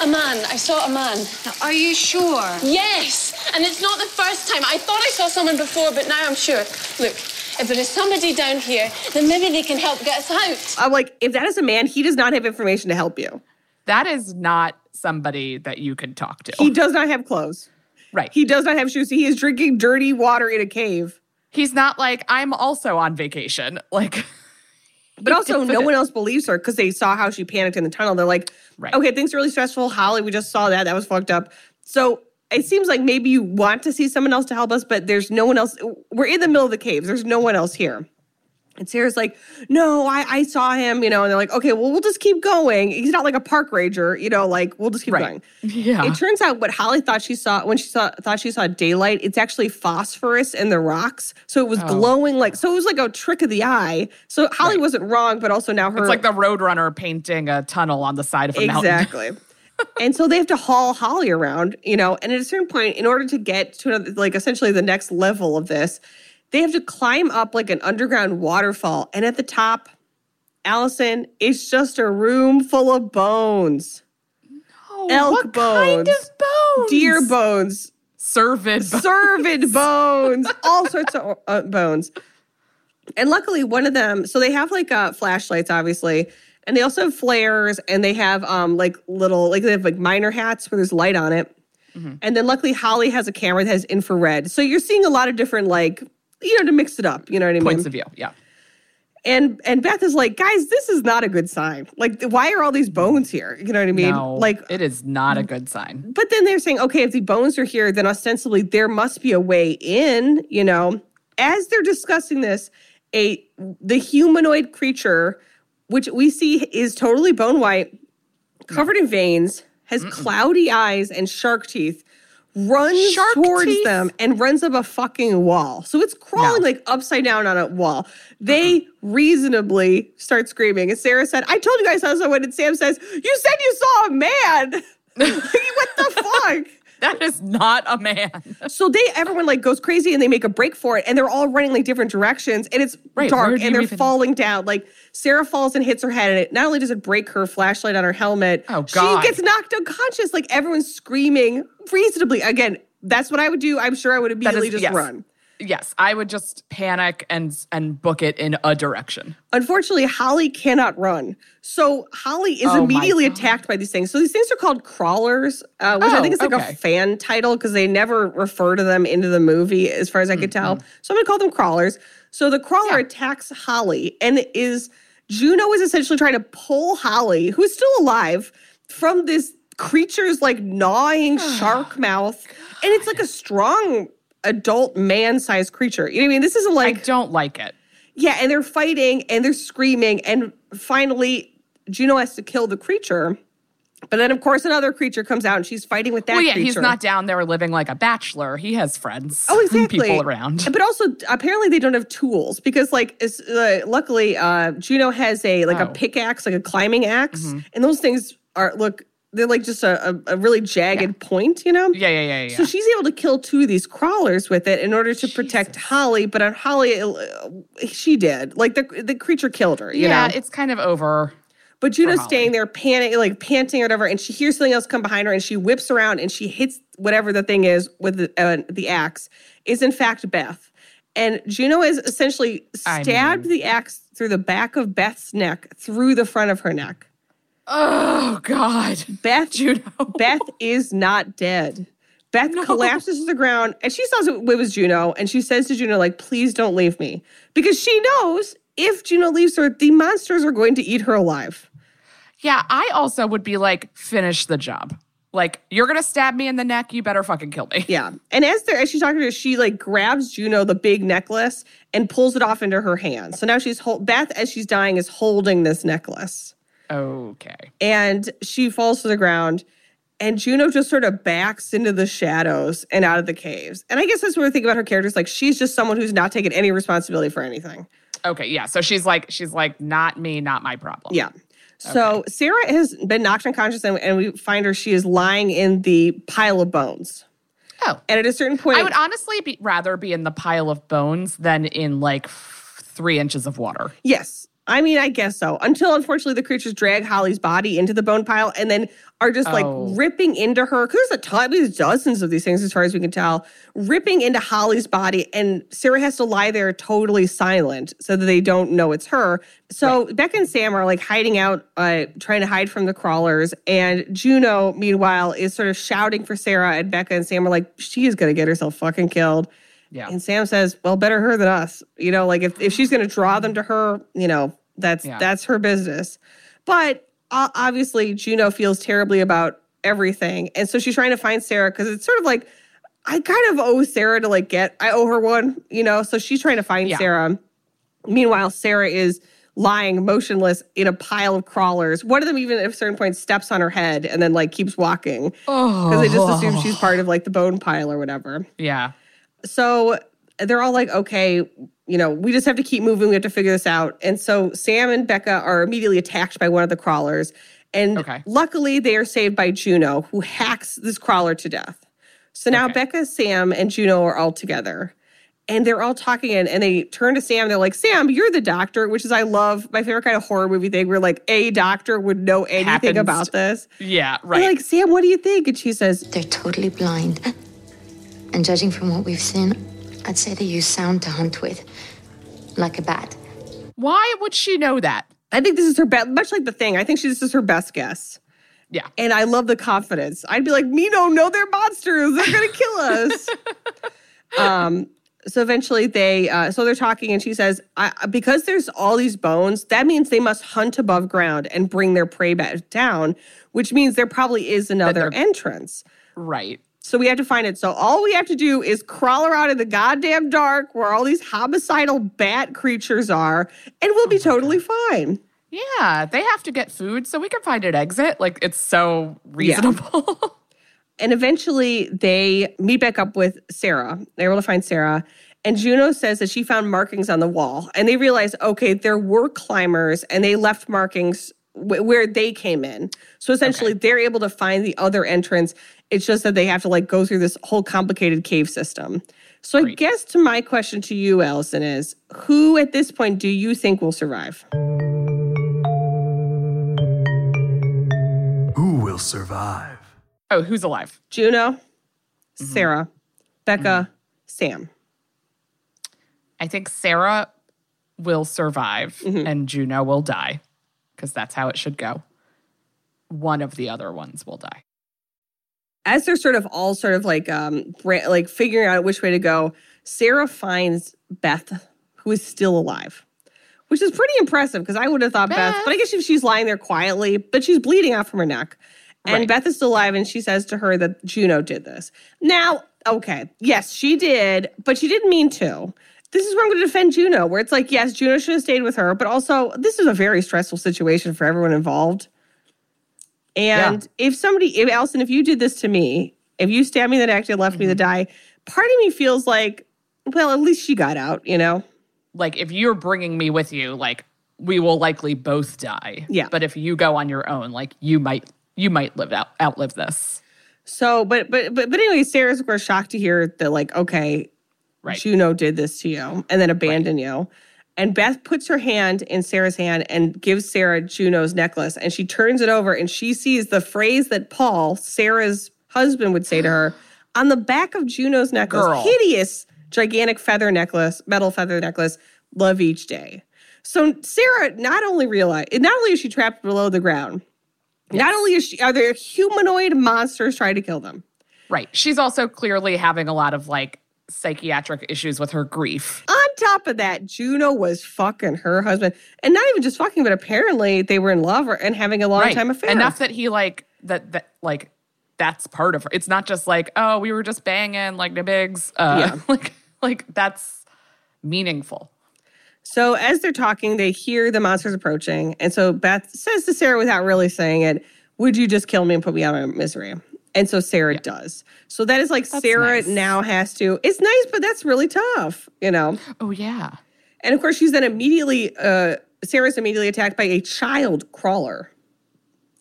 Speaker 5: A man. I saw a man.
Speaker 4: Are you sure?
Speaker 5: Yes, and it's not the first time. I thought I saw someone before, but now I'm sure. Look, if there is somebody down here, then maybe they can help get us out.
Speaker 2: "I'm like, if that is a man, he does not have information to help you.
Speaker 3: That is not somebody that you can talk to.
Speaker 2: He does not have clothes.
Speaker 3: right.
Speaker 2: He does not have shoes. He is drinking dirty water in a cave."
Speaker 3: He's not like, I'm also on vacation. Like,
Speaker 2: But also, no one else believes her because they saw how she panicked in the tunnel. They're like,
Speaker 3: Right.
Speaker 2: okay, things are really stressful. Holly, we just saw that. That was fucked up. So it seems like maybe you want to see someone else to help us, but there's no one else. We're in the middle of the caves. There's no one else here. And Sarah's like, no, I, I saw him, you know, and they're like, okay, well, we'll just keep going. He's not like a park ranger, you know, like we'll just keep
Speaker 3: Right.
Speaker 2: going.
Speaker 3: yeah.
Speaker 2: It turns out what Holly thought she saw when she saw thought she saw daylight, it's actually phosphorus in the rocks. So it was
Speaker 3: Oh.
Speaker 2: glowing like so it was like a trick of the eye. So Holly
Speaker 3: Right.
Speaker 2: wasn't wrong, but also now her
Speaker 3: it's like the Roadrunner painting a tunnel on the side of a mountain.
Speaker 2: Exactly. and so they have to haul Holly around, you know, and at a certain point, in order to get to another, like essentially the next level of this, they have to climb up like an underground waterfall. And at the top, Alison, it's just a room full of bones.
Speaker 3: Oh,
Speaker 2: Elk
Speaker 3: what kind
Speaker 2: bones,
Speaker 3: of bones?
Speaker 2: Deer bones,
Speaker 3: Cervid bones.
Speaker 2: cervid bones, all sorts of uh, bones. And luckily, one of them, so they have like uh, flashlights, obviously, and they also have flares, and they have um like little like they have like miner hats where there's light on it. And then luckily, Holly has a camera that has infrared, so you're seeing a lot of different like you know to mix it up. You know what I mean?
Speaker 3: Points of view. Yeah.
Speaker 2: and and Beth is like, guys, this is not a good sign. Like, why are all these bones here? You know what I mean?
Speaker 3: No,
Speaker 2: like,
Speaker 3: it is not a good sign.
Speaker 2: but then they're saying, okay, if the bones are here, then ostensibly there must be a way in, you know. As they're discussing this, a the humanoid creature, which we see is totally bone white, covered in veins, has cloudy eyes and shark teeth, runs
Speaker 3: Shark
Speaker 2: towards
Speaker 3: teeth?
Speaker 2: them and runs up a fucking wall. So it's crawling
Speaker 3: No.
Speaker 2: like upside down on a wall. They reasonably start screaming. And Sarah said, I told you guys I saw someone. And Sam says, You said you saw a man. what the fuck?
Speaker 3: That is not a man.
Speaker 2: So they everyone like goes crazy and they make a break for it and they're all running like different directions and it's
Speaker 3: Right,
Speaker 2: dark and they're
Speaker 3: even-
Speaker 2: falling down. Like Sarah falls and hits her head and it not only does it break her flashlight on her helmet,
Speaker 3: Oh, God.
Speaker 2: she gets knocked unconscious. Like everyone's screaming reasonably. Again, that's what I would do. I'm sure I would immediately
Speaker 3: is-
Speaker 2: just
Speaker 3: yes.
Speaker 2: run.
Speaker 3: Yes, I would just panic and and book it in a direction.
Speaker 2: Unfortunately, Holly cannot run. So Holly is
Speaker 3: Oh
Speaker 2: immediately attacked by these things. So these things are called crawlers, uh, which I
Speaker 3: Oh,
Speaker 2: think is like
Speaker 3: okay.
Speaker 2: a fan title because they never refer to them into the movie, as far as I could tell. So I'm gonna call them crawlers. So the crawler
Speaker 3: Yeah.
Speaker 2: attacks Holly and is Juno is essentially trying to pull Holly, who's still alive, from this creature's like gnawing shark mouth. And it's like a strong adult man-sized creature. You know what I mean? This isn't like I
Speaker 3: don't like it.
Speaker 2: Yeah, and they're fighting and they're screaming, and finally, Juno has to kill the creature. But then, of course, another creature comes out and she's fighting with that
Speaker 3: well, yeah,
Speaker 2: creature.
Speaker 3: he's not down there living like a bachelor. He has friends.
Speaker 2: Oh,
Speaker 3: and
Speaker 2: exactly.
Speaker 3: People around.
Speaker 2: But also, apparently, they don't have tools because, like, uh, luckily, uh, Juno has a like a
Speaker 3: Oh. Mm-hmm.
Speaker 2: pickaxe, like a climbing axe, and those things are look they're like just a, a, a really jagged point, you know.
Speaker 3: Yeah, yeah, yeah, yeah.
Speaker 2: So she's able to kill two of these crawlers with it in order to protect Holly. But on Holly, uh, she did like the the creature killed her. You
Speaker 3: yeah,
Speaker 2: know,
Speaker 3: it's kind of over.
Speaker 2: but Juno's staying there, panic, like panting or whatever, and she hears something else come behind her, and she whips around and she hits whatever the thing is with the, uh, the axe. Is in fact Beth, and Juno has essentially
Speaker 3: I
Speaker 2: stabbed the axe through the back of Beth's neck, through the front of her neck.
Speaker 3: Oh God,
Speaker 2: Beth,
Speaker 3: Juno.
Speaker 2: Beth is not dead. Beth collapses to the ground and she saws it was Juno and she says to Juno, like, please don't leave me. Because she knows if Juno leaves her, the monsters are going to eat her alive.
Speaker 3: Yeah, I also would be like, finish the job. Like, you're gonna stab me in the neck. You better fucking kill me.
Speaker 2: Yeah. And as they're as she's talking to her, she like grabs Juno, the big necklace, and pulls it off into her hand. So now she's hold Beth, as she's dying, is holding this necklace.
Speaker 3: Okay.
Speaker 2: and she falls to the ground and Juno just sort of backs into the shadows and out of the caves. And I guess that's what we think about her characters. Like she's just someone who's not taking any responsibility for anything.
Speaker 3: Okay. Yeah. So she's like, she's like, not me, not my problem.
Speaker 2: Yeah. So Sarah has been knocked unconscious and, and we find her, she is lying in the pile of bones.
Speaker 3: Oh.
Speaker 2: And at a certain point,
Speaker 3: I would honestly be, rather be in the pile of bones than in like three inches of water.
Speaker 2: yes. I mean, I guess so. Until unfortunately the creatures drag Holly's body into the bone pile and then are just like
Speaker 3: Oh.
Speaker 2: ripping into her. Because There's a ton, there's dozens of these things as far as we can tell, ripping into Holly's body. And Sarah has to lie there totally silent so that they don't know it's her. So Becca and Sam are like hiding out, uh, trying to hide from the crawlers. And Juno, meanwhile, is sort of shouting for Sarah. And Becca and Sam are like, she is going to get herself fucking killed.
Speaker 3: Yeah.
Speaker 2: And Sam says, "Well, better her than us." You know, like if, if she's going to draw them to her, you know, that's
Speaker 3: Yeah.
Speaker 2: that's her business. But uh, obviously, Juno feels terribly about everything, and so she's trying to find Sarah because it's sort of like I kind of owe Sarah to like get. I owe her one, you know. So she's trying to find
Speaker 3: Yeah.
Speaker 2: Sarah. Meanwhile, Sarah is lying motionless in a pile of crawlers. One of them even at a certain point steps on her head and then like keeps walking because they just assume she's part of like the bone pile or whatever
Speaker 3: Yeah.
Speaker 2: So they're all like, okay, you know, we just have to keep moving. We have to figure this out. And so Sam and Becca are immediately attacked by one of the crawlers. And
Speaker 3: Okay.
Speaker 2: luckily, they are saved by Juno, who hacks this crawler to death. So now
Speaker 3: Okay.
Speaker 2: Becca, Sam, and Juno are all together. And they're all talking and, and they turn to Sam. They're like, Sam, you're the doctor, which is, I love my favorite kind of horror movie thing where like a doctor would know anything
Speaker 3: Happens
Speaker 2: about this.
Speaker 3: Yeah.
Speaker 2: They're
Speaker 3: Right.
Speaker 2: like, Sam, what do you think? And she says,
Speaker 7: They're totally blind. And judging from what we've seen, I'd say they use sound to hunt with. Like a bat.
Speaker 3: Why would she know that?
Speaker 2: I think this is her best, much like the thing. I think she, this is her best guess.
Speaker 3: Yeah.
Speaker 2: And I love the confidence. I'd be like, Mino, no, they're monsters. They're gonna kill us. um, so eventually they uh, so they're talking and she says, I, because there's all these bones, that means they must hunt above ground and bring their prey back down, which means there probably is another entrance.
Speaker 3: Right.
Speaker 2: So we have to find it. So all we have to do is crawl around in the goddamn dark where all these homicidal bat creatures are, and we'll be oh totally fine.
Speaker 3: Yeah. They have to get food so we can find an exit. Like, it's so reasonable.
Speaker 2: And eventually they meet back up with Sarah. They're able to find Sarah. And Juno says that she found markings on the wall. And they realize, okay, there were climbers and they left markings where they came in. So essentially they're able to find the other entrance. It's just that they have to like go through this whole complicated cave system. So I guess to my question to you, Alison, is who at this point do you think will survive?
Speaker 1: Who will survive?
Speaker 3: oh, who's alive?
Speaker 2: Juno, Sarah, Becca, Sam.
Speaker 3: I think Sarah will survive
Speaker 2: Mm-hmm.
Speaker 3: and Juno will die because that's how it should go. One of the other ones will die.
Speaker 2: as they're sort of all sort of like um like figuring out which way to go sarah finds beth who is still alive which is pretty impressive because i would have thought beth.
Speaker 3: Beth.
Speaker 2: but i guess if she's lying there quietly but she's bleeding out from her neck and
Speaker 3: Right.
Speaker 2: beth is still alive and she says to her that juno did this now okay yes she did but she didn't mean to this is where I'm going to defend Juno, where it's like, yes, Juno should have stayed with her, but also this is a very stressful situation for everyone involved. And if somebody, if Alison, if you did this to me, if you stabbed me in the neck and left me to
Speaker 3: Mm-hmm.
Speaker 2: die, part of me feels like, well, at least she got out, you know?
Speaker 3: Like if you're bringing me with you, like we will likely both die.
Speaker 2: Yeah.
Speaker 3: But if you go on your own, like you might you might live out outlive this.
Speaker 2: So, but but but but anyway, Sarah's of course shocked to hear that like, okay,
Speaker 3: Right.
Speaker 2: Juno did this to you and then abandoned you. And Beth puts her hand in Sarah's hand and gives Sarah Juno's necklace. And she turns it over and she sees the phrase that Paul, Sarah's husband, would say to her on the back of Juno's necklace.
Speaker 3: Girl.
Speaker 2: Hideous, gigantic feather necklace, metal feather necklace, love each day. So Sarah not only realized, not only is she trapped below the ground, not only is she, are there humanoid monsters trying to kill them.
Speaker 3: Right. She's also clearly having a lot of like psychiatric issues with her grief.
Speaker 2: On top of that, Juno was fucking her husband, and not even just fucking, but apparently they were in love and having a long time affair.
Speaker 3: Enough that he like that that like that's part of her. It's not just like, oh, we were just banging like the bigs. Uh
Speaker 2: Yeah.
Speaker 3: like like that's meaningful.
Speaker 2: So as they're talking, they hear the monsters approaching, and so Beth says to Sarah without really saying it, "Would you just kill me and put me out of my misery?" And so Sarah does. So that is like
Speaker 3: That's
Speaker 2: Sarah
Speaker 3: nice.
Speaker 2: now has to. It's nice, but that's really tough, you know.
Speaker 3: Oh yeah.
Speaker 2: And of course, she's then immediately, uh, Sarah's immediately attacked by a child crawler.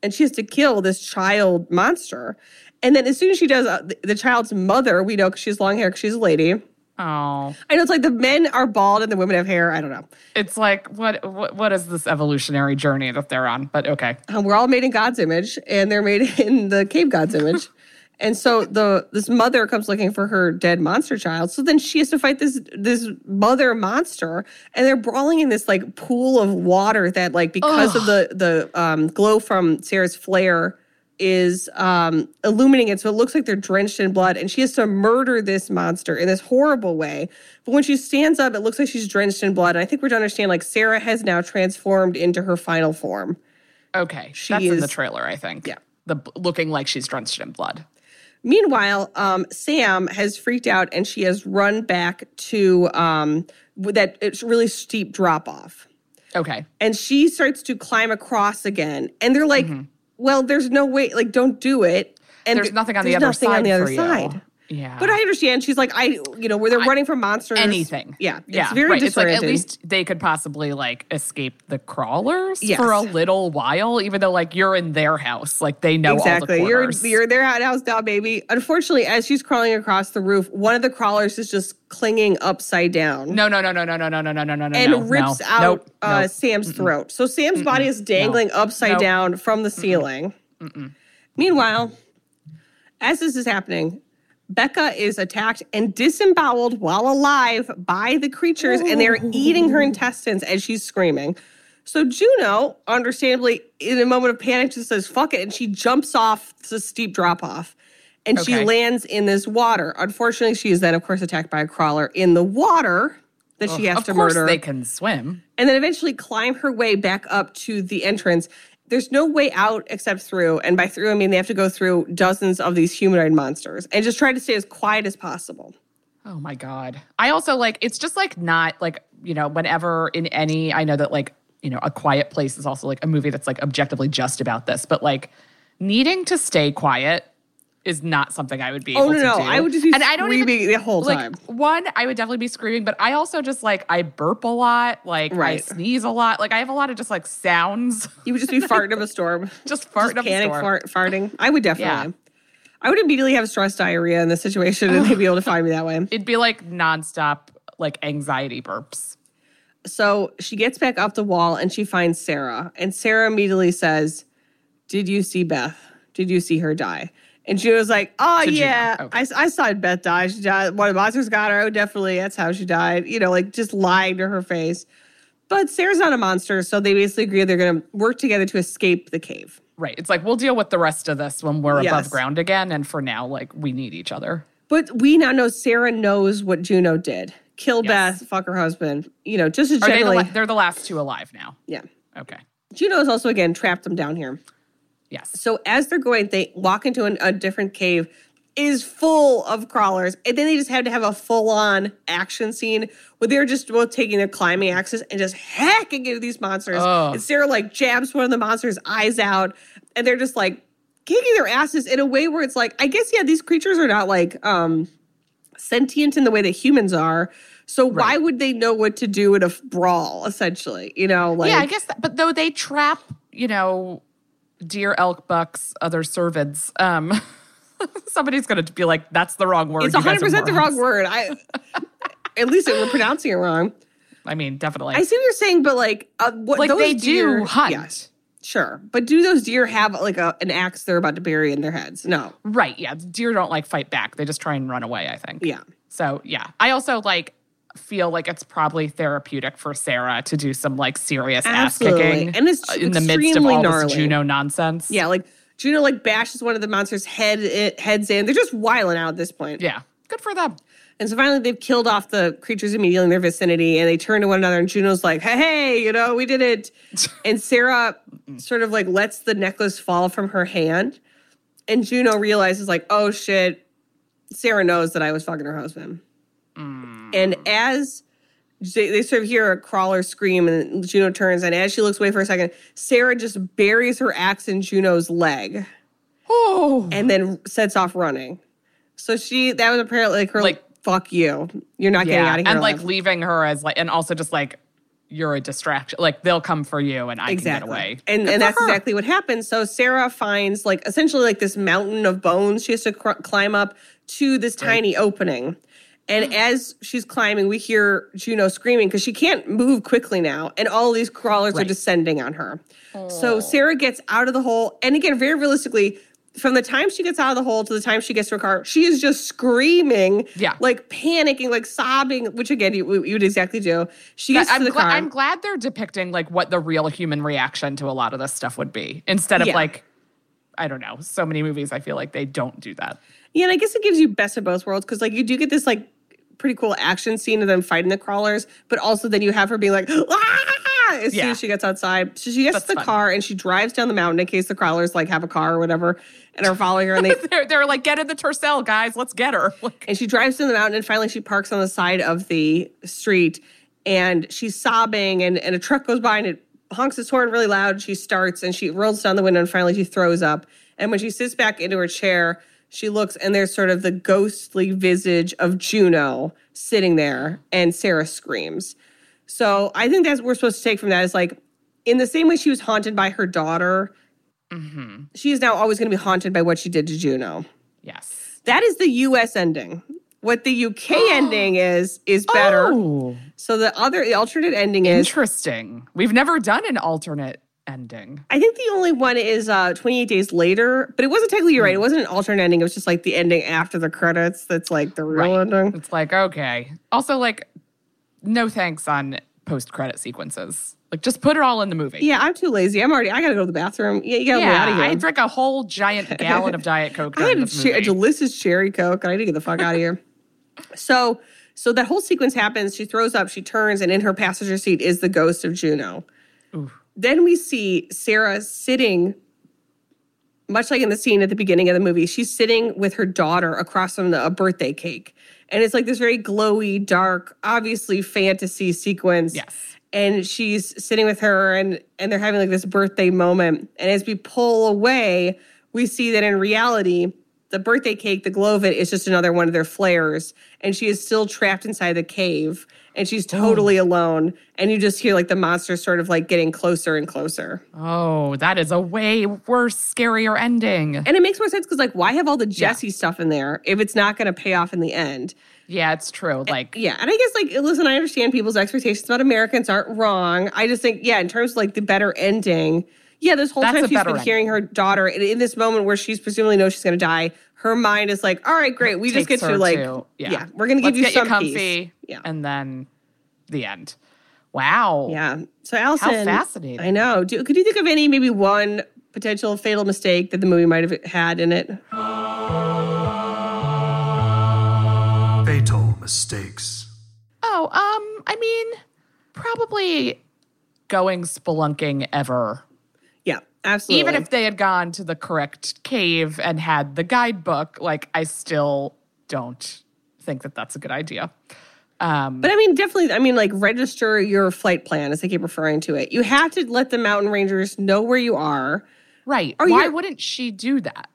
Speaker 2: And she has to kill this child monster. And then as soon as she does, uh, the, the child's mother, we know because she has long hair, because she's a lady.
Speaker 3: Oh.
Speaker 2: I know it's like the men are bald and the women have hair. I don't know.
Speaker 3: It's like what what what is this evolutionary journey that they're on? But okay.
Speaker 2: Uh, we're all made in God's image, and they're made in the cave God's image. And so the this mother comes looking for her dead monster child. So then she has to fight this this mother monster, and they're brawling in this like pool of water that like because of the the um, glow from Sarah's flare is um illuminating it so it looks like they're drenched in blood and she has to murder this monster in this horrible way but when she stands up it looks like she's drenched in blood and i think we're to understand like sarah has now transformed into her final form
Speaker 3: Okay.
Speaker 2: She
Speaker 3: That's in the trailer, I think.
Speaker 2: Yeah.
Speaker 3: The looking like she's drenched in blood.
Speaker 2: Meanwhile, um, Sam has freaked out and she has run back to um, that it's really steep drop off.
Speaker 3: Okay.
Speaker 2: And she starts to climb across again. And they're like, well, there's no way, like, don't do it. And.
Speaker 3: There's nothing on the other side
Speaker 2: on the other
Speaker 3: for you.
Speaker 2: side.
Speaker 3: Yeah.
Speaker 2: But I understand. She's like, I, you know, where they're running from monsters.
Speaker 3: anything.
Speaker 2: Yeah.
Speaker 3: Yeah.
Speaker 2: Very
Speaker 3: right. It's like at least they could possibly like escape the crawlers
Speaker 2: Yes.
Speaker 3: for a little while, even though like you're in their house. Like they know
Speaker 2: exactly.
Speaker 3: all the
Speaker 2: You're you're at house now, baby. Unfortunately, as she's crawling across the roof, one of the crawlers is just clinging upside down.
Speaker 3: no, no, no, no, no, no, no, no, no, no, no, no.
Speaker 2: and
Speaker 3: no,
Speaker 2: rips
Speaker 3: no,
Speaker 2: out
Speaker 3: nope,
Speaker 2: uh,
Speaker 3: nope.
Speaker 2: Sam's throat. So Sam's body is dangling upside
Speaker 3: Nope.
Speaker 2: down from the ceiling. Meanwhile, as this is happening, Becca is attacked and disemboweled while alive by the creatures, and they're eating her intestines as she's screaming. So Juno, understandably, in a moment of panic, just says "fuck it," and she jumps off the steep drop off, and she lands in this water. Unfortunately, she is then, of course, attacked by a crawler in the water that she has
Speaker 3: of
Speaker 2: to
Speaker 3: course
Speaker 2: murder
Speaker 3: they can swim.
Speaker 2: and then eventually climb her way back up to the entrance. There's no way out except through, and by through I mean they have to go through dozens of these humanoid monsters and just try to stay as quiet as possible.
Speaker 3: Oh my god. I also like it's just like not like, you know, whenever in any I know that like, you know, A Quiet Place is also like a movie that's like objectively just about this, but like needing to stay quiet is not something I would be
Speaker 2: Oh, no, no. I would just be
Speaker 3: and I don't even,
Speaker 2: screaming the whole
Speaker 3: like,
Speaker 2: time.
Speaker 3: One, I would definitely be screaming, but I also just like I burp a lot, like I sneeze a lot, like I have a lot of just like sounds,
Speaker 2: You would just be farting of a storm,
Speaker 3: just farting a
Speaker 2: panic
Speaker 3: storm.
Speaker 2: fart, farting. I would definitely.
Speaker 3: Yeah.
Speaker 2: I would immediately have stress diarrhea in this situation, and they'd be able to find me that way.
Speaker 3: It'd be like nonstop like anxiety burps.
Speaker 2: So she gets back up the wall and she finds Sarah. And Sarah immediately says, Did you see Beth? Did you see her die? And she was like, Oh, yeah.
Speaker 3: Okay.
Speaker 2: I, I saw Beth die. She died. One of the monsters got her. Oh, definitely. That's how she died. You know, like just lying to her face. But Sarah's not a monster. So they basically agree they're going to work together to escape the cave.
Speaker 3: Right. It's like we'll deal with the rest of this when we're
Speaker 2: Yes.
Speaker 3: above ground again. And for now, like we need each other.
Speaker 2: But we now know Sarah knows what Juno did kill
Speaker 3: Yes.
Speaker 2: Beth, fuck her husband. You know, just as
Speaker 3: Are they the
Speaker 2: generally.
Speaker 3: la- they're the last two alive now.
Speaker 2: yeah.
Speaker 3: Okay.
Speaker 2: Juno is also, again, trapped them down here.
Speaker 3: Yes.
Speaker 2: So as they're going, they walk into an, a different cave, is full of crawlers. And then they just had to have a full on action scene where they're just both taking their climbing axes and just hacking into these monsters.
Speaker 3: Ugh.
Speaker 2: And Sarah like jabs one of the monsters' eyes out. And they're just like kicking their asses in a way where it's like, I guess, yeah, these creatures are not like um sentient in the way that humans are. So why would they know what to do in a f- brawl, essentially? You know, like
Speaker 3: yeah, I guess. That, but though they trap, you know, deer, elk, bucks, other cervids. Um, somebody's going to be like, "That's the wrong word."
Speaker 2: it's
Speaker 3: You guys are
Speaker 2: 100% the wrong word. I at least we're pronouncing it wrong.
Speaker 3: I mean, definitely.
Speaker 2: I see what you're saying, but like, uh, what
Speaker 3: like
Speaker 2: those
Speaker 3: they
Speaker 2: deer,
Speaker 3: do hunt,
Speaker 2: Yes, sure, but do those deer have like a an axe they're about to bury in their heads? No.
Speaker 3: right? Yeah, deer don't like fight back; they just try and run away. I think.
Speaker 2: Yeah.
Speaker 3: So yeah, I also like feel like it's probably therapeutic for Sarah to do some like serious ass kicking,
Speaker 2: And it's
Speaker 3: in the midst of all
Speaker 2: gnarly.
Speaker 3: this Juno nonsense.
Speaker 2: Yeah, like Juno like bashes one of the monsters' head it, heads in. They're just wiling out at this point.
Speaker 3: yeah, good for them.
Speaker 2: And so finally they've killed off the creatures immediately in their vicinity and they turn to one another and Juno's like, hey, hey, you know, we did it. and Sarah sort of like lets the necklace fall from her hand. And Juno realizes like, oh shit, Sarah knows that I was fucking her husband. Mm. And as they, they sort of hear a crawler scream and Juno turns and as she looks away for a second, Sarah just buries her axe in Juno's leg
Speaker 3: Oh,
Speaker 2: and then sets off running. So she that was apparently like her
Speaker 3: Like-
Speaker 2: fuck you. You're not getting out of here.
Speaker 3: and like leaving her as like, and also just like you're a distraction. Like they'll come for you, and I
Speaker 2: exactly.
Speaker 3: can get away.
Speaker 2: And
Speaker 3: Good
Speaker 2: and that's
Speaker 3: her.
Speaker 2: exactly what happens. So Sarah finds like essentially like this mountain of bones she has to cr- climb up to this tiny opening. And hmm. as she's climbing, we hear Juno screaming because she can't move quickly now. And all these crawlers are descending on her. So oh. Sarah gets out of the hole. And again, very realistically, from the time she gets out of the hole to the time she gets to her car, she is just screaming,
Speaker 3: Yeah.
Speaker 2: like panicking, like sobbing, which again, you, you would exactly do. She gets
Speaker 3: I'm,
Speaker 2: to the
Speaker 3: gla-
Speaker 2: car.
Speaker 3: I'm glad they're depicting like what the real human reaction to a lot of this stuff would be instead of
Speaker 2: Yeah.
Speaker 3: like I don't know. So many movies I feel like they don't do that.
Speaker 2: Yeah, and I guess it gives you best of both worlds because like you do get this like pretty cool action scene of them fighting the crawlers, but also then you have her being like ah! as soon as she gets outside. So she gets
Speaker 3: That's
Speaker 2: the
Speaker 3: fun.
Speaker 2: car and she drives down the mountain in case the crawlers like have a car or whatever and are following her and they
Speaker 3: They're, they're like, get in the Tercel, guys. Let's get her. Like,
Speaker 2: and she drives down the mountain and finally she parks on the side of the street and she's sobbing and, and a truck goes by and it honks its horn really loud. She starts and she rolls down the window and finally she throws up. And when she sits back into her chair, she looks and there's sort of the ghostly visage of Juno sitting there and Sarah screams. So I think that's what we're supposed to take from that is like in the same way she was haunted by her daughter, mm-hmm. she is now always going to be haunted by what she did to Juno.
Speaker 3: yes.
Speaker 2: That is the US ending. What the UK ending is is better.
Speaker 3: Oh,
Speaker 2: So the other the alternate ending is
Speaker 3: interesting. We've never done an alternate ending.
Speaker 2: I think the only one is uh 28 days later, but it wasn't technically you're right. It wasn't an alternate ending. It was just like the ending after the credits that's like the real
Speaker 3: Right.
Speaker 2: ending.
Speaker 3: It's like, okay. Also, like, no thanks on post credit sequences. Like, just put it all in the movie.
Speaker 2: Yeah, I'm too lazy. I'm already I gotta go to the bathroom. Yeah, you gotta get out of
Speaker 3: Yeah,
Speaker 2: here.
Speaker 3: I drank a whole giant gallon of Diet Coke.
Speaker 2: I had a, che- a delicious cherry coke. and I need to get the fuck out of here. So, so that whole sequence happens. She throws up. She turns, and in her passenger seat is the ghost of Juno. Then we see Sarah sitting, much like in the scene at the beginning of the movie. She's sitting with her daughter across from the, a birthday cake, and it's like this very glowy, dark, obviously fantasy sequence
Speaker 3: Yes.
Speaker 2: and she's sitting with her and and they're having like this birthday moment and as we pull away we see that in reality the birthday cake the glow of it is just another one of their flares and she is still trapped inside the cave and she's oh. totally alone and you just hear like the monster sort of like getting closer and closer
Speaker 3: Oh, that is a way worse, scarier ending.
Speaker 2: and it makes more sense because like why have all the jessie stuff in there if it's not going to pay off in the end
Speaker 3: Yeah, it's true. Like,
Speaker 2: Yeah, and I guess like listen, I understand people's expectations about Americans aren't wrong. I just think yeah, in terms of like the better ending, yeah, this whole
Speaker 3: That's
Speaker 2: time she's
Speaker 3: better
Speaker 2: been hearing her daughter in, in this moment where she's presumably knows she's going to die. Her mind is like, all right, great, we just get to like,
Speaker 3: to-
Speaker 2: yeah. we're going to give
Speaker 3: Let's
Speaker 2: you
Speaker 3: get
Speaker 2: some
Speaker 3: you comfy.
Speaker 2: peace. Yeah,
Speaker 3: And then the end. Wow.
Speaker 2: yeah. So Alison, how
Speaker 3: fascinating.
Speaker 2: I know. Do, could you think of any maybe one potential fatal mistake that the movie might have had in it?
Speaker 1: Fatal mistakes.
Speaker 3: Oh, um, I mean, probably going spelunking ever.
Speaker 2: Absolutely.
Speaker 3: Even if they had gone to the correct cave and had the guidebook, like I still don't think that that's a good idea. Um,
Speaker 2: But I mean, definitely, I mean, like register your flight plan as they keep referring to it. You have to let the mountain rangers know where you are.
Speaker 3: right.
Speaker 2: Or
Speaker 3: Why wouldn't she do that?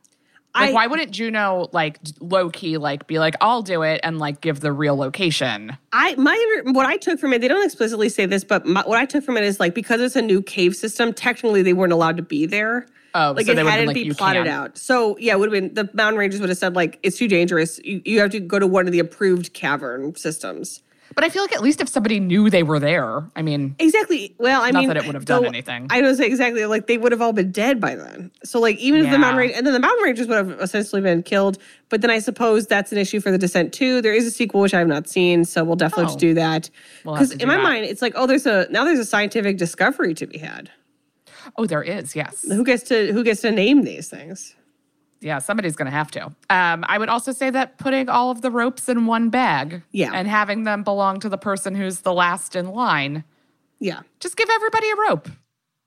Speaker 3: Like,
Speaker 2: I-
Speaker 3: why wouldn't Juno like low key like be like, I'll do it and like give the real location?
Speaker 2: I my what I took from it, they don't explicitly say this, but my, what I took from it is like because it's a new cave system, technically they weren't allowed to be there.
Speaker 3: Oh,
Speaker 2: like
Speaker 3: so
Speaker 2: it
Speaker 3: they would've been
Speaker 2: hadn't
Speaker 3: like,
Speaker 2: be plotted
Speaker 3: can't."
Speaker 2: out. So yeah, it would have been the mountain rangers would have said like it's too dangerous. You, you have to go to one of the approved cavern systems.
Speaker 3: But I feel like at least if somebody knew they were there, I mean,
Speaker 2: Exactly. Well, I mean
Speaker 3: Not
Speaker 2: mean,
Speaker 3: that it would have done
Speaker 2: though,
Speaker 3: anything.
Speaker 2: I was exactly like they would have all been dead by then. So like even if the mountain
Speaker 3: Yeah.
Speaker 2: rangers and then the mountain rangers would have essentially been killed. But then I suppose that's an issue for the Descent too. There is a sequel which I have not seen, so we'll definitely
Speaker 3: Oh.
Speaker 2: do that.
Speaker 3: We'll
Speaker 2: Because in my
Speaker 3: that.
Speaker 2: mind, it's like oh, there's a now there's a scientific discovery to be had.
Speaker 3: oh, there is, yes.
Speaker 2: Who gets to who gets to name these things?
Speaker 3: Yeah, somebody's going to have to. Um, I would also say that putting all of the ropes in one bag
Speaker 2: Yeah.
Speaker 3: and having them belong to the person who's the last in line,
Speaker 2: Yeah.
Speaker 3: just give everybody a rope.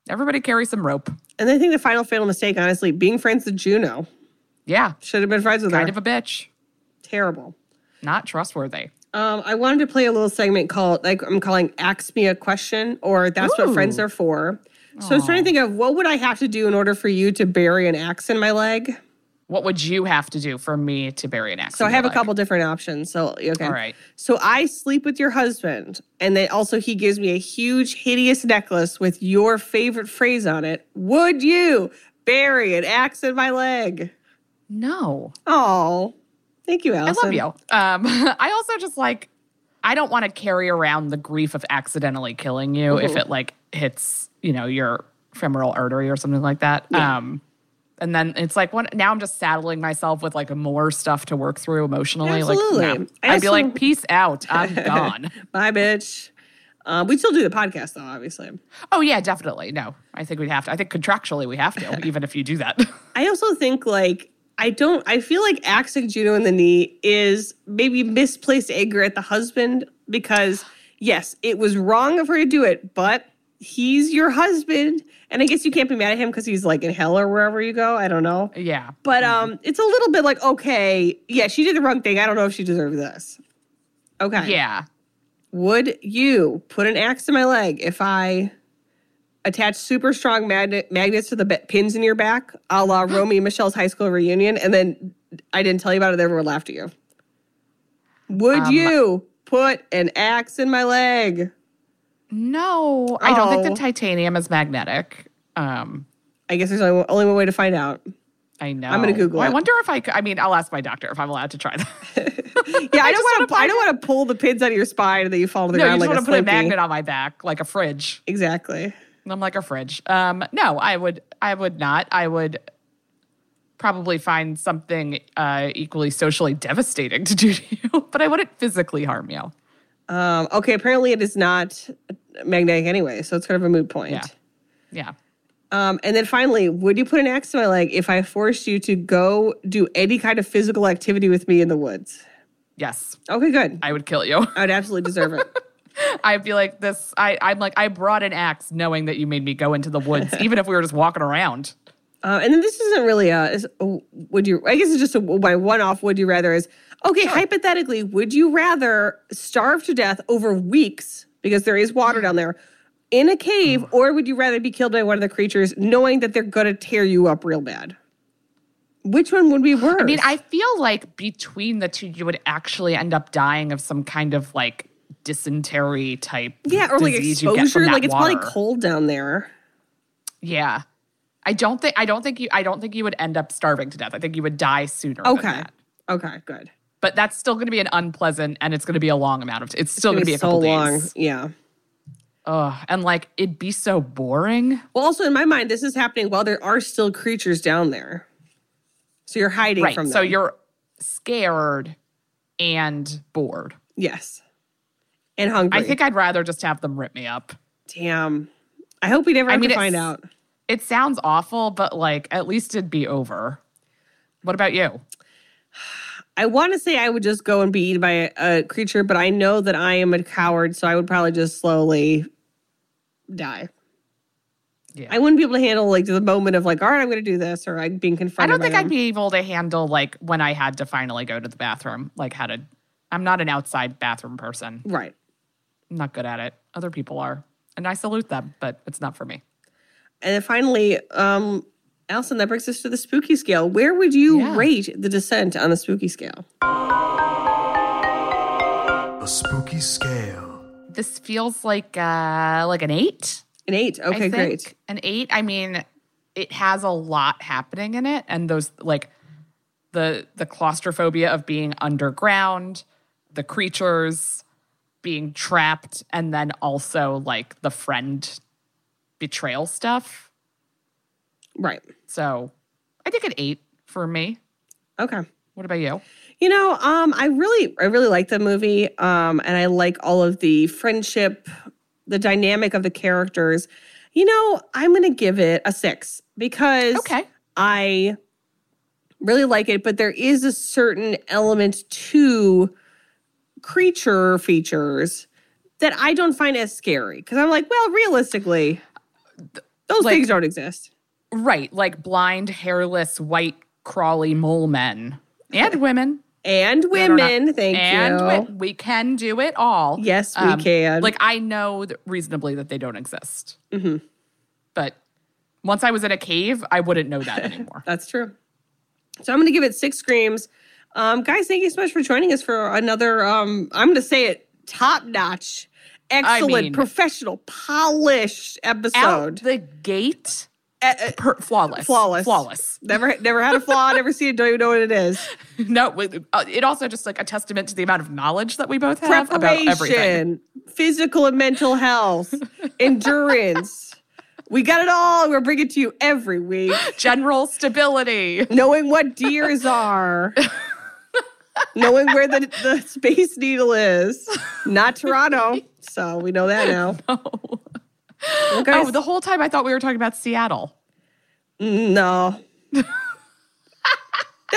Speaker 3: Everybody carry some rope.
Speaker 2: And I think the final fatal mistake, honestly, being friends with Juno.
Speaker 3: Yeah,
Speaker 2: Should have been friends with
Speaker 3: kind
Speaker 2: her.
Speaker 3: of a bitch.
Speaker 2: Terrible.
Speaker 3: Not trustworthy.
Speaker 2: Um, I wanted to play a little segment called like I'm calling "Ask Me a Question" or "That's what friends are for." So I was trying to think of what would I have to do in order for you to bury an axe in my leg.
Speaker 3: What would you have to do for me to bury an axe?
Speaker 2: So I have a couple different options. So okay,
Speaker 3: All right.
Speaker 2: So I sleep with your husband, and then also he gives me a huge, hideous necklace with your favorite phrase on it. Would you bury an axe in my leg?
Speaker 3: No,
Speaker 2: Oh, thank you,
Speaker 3: I love you. Um, I also just like I don't want to carry around the grief of accidentally killing you
Speaker 2: Mm-hmm.
Speaker 3: if it like hits you know your femoral artery or something like that. Um, and then it's like what now I'm just saddling myself with like more stuff to work through emotionally.
Speaker 2: Absolutely.
Speaker 3: Like, no. I'd be like, peace out. I'm gone.
Speaker 2: Bye, bitch. Uh, we still do the podcast though, obviously.
Speaker 3: oh yeah, definitely. No, I think we'd have to. I think contractually we have to, even if you do that.
Speaker 2: I also think like I don't. I feel like axing Juno in the knee is maybe misplaced anger at the husband because yes, it was wrong of her to do it, but he's your husband, and I guess you can't be mad at him because he's like in hell or wherever you go. I don't know,
Speaker 3: yeah.
Speaker 2: but um, it's a little bit like okay, yeah, she did the wrong thing. I don't know if she deserved this. Okay,
Speaker 3: Yeah.
Speaker 2: Would you put an axe to my leg if I attach super strong magnet magnets to the be- pins in your back, a la Romy and Michelle's high school reunion, and then I didn't tell you about it, everyone laughed at you? Would
Speaker 3: Um,
Speaker 2: you put an axe in my leg?
Speaker 3: No, I don't think
Speaker 2: Oh.
Speaker 3: the titanium is magnetic. Um,
Speaker 2: I guess there's only, only one way to find out.
Speaker 3: I know.
Speaker 2: I'm gonna Google
Speaker 3: Well, I wonder if I could. I mean, I'll ask my doctor if I'm allowed to try that.
Speaker 2: Yeah, I,
Speaker 3: just
Speaker 2: don't want
Speaker 3: wanna.
Speaker 2: I don't want to pull the pins out of your spine and then you fall to the ground.
Speaker 3: no, you just
Speaker 2: like
Speaker 3: want to put a magnet on my back like a fridge.
Speaker 2: Exactly.
Speaker 3: I'm like a fridge. Um, no, I would. I would not. I would probably find something uh, equally socially devastating to do to you, but I wouldn't physically harm you.
Speaker 2: Um, okay, apparently it is not magnetic anyway, so it's kind of a moot point.
Speaker 3: Yeah. Yeah.
Speaker 2: Um, and then finally, would you put an axe to my leg if I forced you to go do any kind of physical activity with me in the woods?
Speaker 3: Yes,
Speaker 2: Okay, good.
Speaker 3: I would kill you.
Speaker 2: I would absolutely deserve it.
Speaker 3: I'd be like this. I, I'm like I brought an axe, knowing that you made me go into the woods, even if we were just walking around.
Speaker 2: Uh, and then this isn't really a. Is, would you? I guess it's just a my one off. Would you rather is okay. Hypothetically, would you rather starve to death over weeks because there is water down there in a cave, or would you rather be killed by one of the creatures, knowing that they're gonna tear you up real bad? Which one would be worse?
Speaker 3: I mean, I feel like between the two, you would actually end up dying of some kind of like dysentery type.
Speaker 2: yeah, or like
Speaker 3: disease you get from
Speaker 2: exposure. Like it's probably cold down there.
Speaker 3: Yeah, I don't think I don't think you I don't think you would end up starving to death. I think you would die sooner. than
Speaker 2: Okay. Okay, good.
Speaker 3: But that's still going to be an unpleasant, and it's going to be a long amount of. It's still going to be a
Speaker 2: so
Speaker 3: couple
Speaker 2: long.
Speaker 3: days.
Speaker 2: Yeah.
Speaker 3: Ugh, and like it'd be so boring.
Speaker 2: Well, also in my mind, this is happening while there are still creatures down there. So you're hiding
Speaker 3: Right.
Speaker 2: from them.
Speaker 3: So you're scared and bored.
Speaker 2: yes, and hungry.
Speaker 3: I think I'd rather just have them rip me up.
Speaker 2: Damn. I hope we never
Speaker 3: I mean,
Speaker 2: to find out.
Speaker 3: It sounds awful, but like at least it'd be over. What about you?
Speaker 2: I want to say I would just go and be eaten by a, a creature, but I know that I am a coward, so I would probably just slowly die.
Speaker 3: Yeah.
Speaker 2: I wouldn't be able to handle like the moment of like, all right, I'm going to do this, or like being confronted.
Speaker 3: I
Speaker 2: don't
Speaker 3: think I'd be able to handle like when I had to finally go to the bathroom, like how to. I'm not an outside bathroom person.
Speaker 2: right.
Speaker 3: I'm not good at it. Other people are, and I salute them, but it's not for me.
Speaker 2: And then finally, um, Alison, that brings us to the spooky scale. Where would you
Speaker 3: Yeah.
Speaker 2: rate the descent on the spooky scale?
Speaker 1: The spooky scale.
Speaker 3: This feels like uh like an eight.
Speaker 2: An eight.
Speaker 3: I
Speaker 2: Okay,
Speaker 3: think.
Speaker 2: great.
Speaker 3: An eight. I mean, it has a lot happening in it, and those like the the claustrophobia of being underground, the creatures being trapped, and then also like the friend betrayal stuff.
Speaker 2: Right.
Speaker 3: So I think an eight for me.
Speaker 2: Okay.
Speaker 3: What about you?
Speaker 2: You know, um, I really, I really like the movie, um, and I like all of the friendship, the dynamic of the characters. You know, I'm going to give it a six because
Speaker 3: Okay.
Speaker 2: I really like it, but there is a certain element to creature features that I don't find as scary because I'm like, well, realistically, those
Speaker 3: Like-
Speaker 2: things don't exist.
Speaker 3: Right, like blind, hairless, white, crawly mole men and women.
Speaker 2: And
Speaker 3: are not-
Speaker 2: women, thank
Speaker 3: and
Speaker 2: you.
Speaker 3: wi- we can do it all. Um,
Speaker 2: Yes, we can.
Speaker 3: Like I know that reasonably that they don't exist,
Speaker 2: Mhm.
Speaker 3: but once I was in a cave, I wouldn't know that anymore.
Speaker 2: That's true. So I'm going to give it six screams. Um, guys, thank you so much for joining us for another. Um, I'm going to say it top notch, excellent,
Speaker 3: mean-
Speaker 2: professional, polished episode.
Speaker 3: Out the gate, per- flawless,
Speaker 2: flawless,
Speaker 3: flawless.
Speaker 2: Never, never had a flaw. never seen it. Don't even know what it is.
Speaker 3: No, it uh, also just like a testament to the amount of knowledge that we both have about everything.
Speaker 2: Physical and mental health, endurance. We got it all. We're bringing it to you every week.
Speaker 3: General stability.
Speaker 2: knowing what deers are, knowing where the, the space needle is, not Toronto. So we know that now. Well, guys,
Speaker 3: Oh, the whole time I thought we were talking about Seattle.
Speaker 2: no. that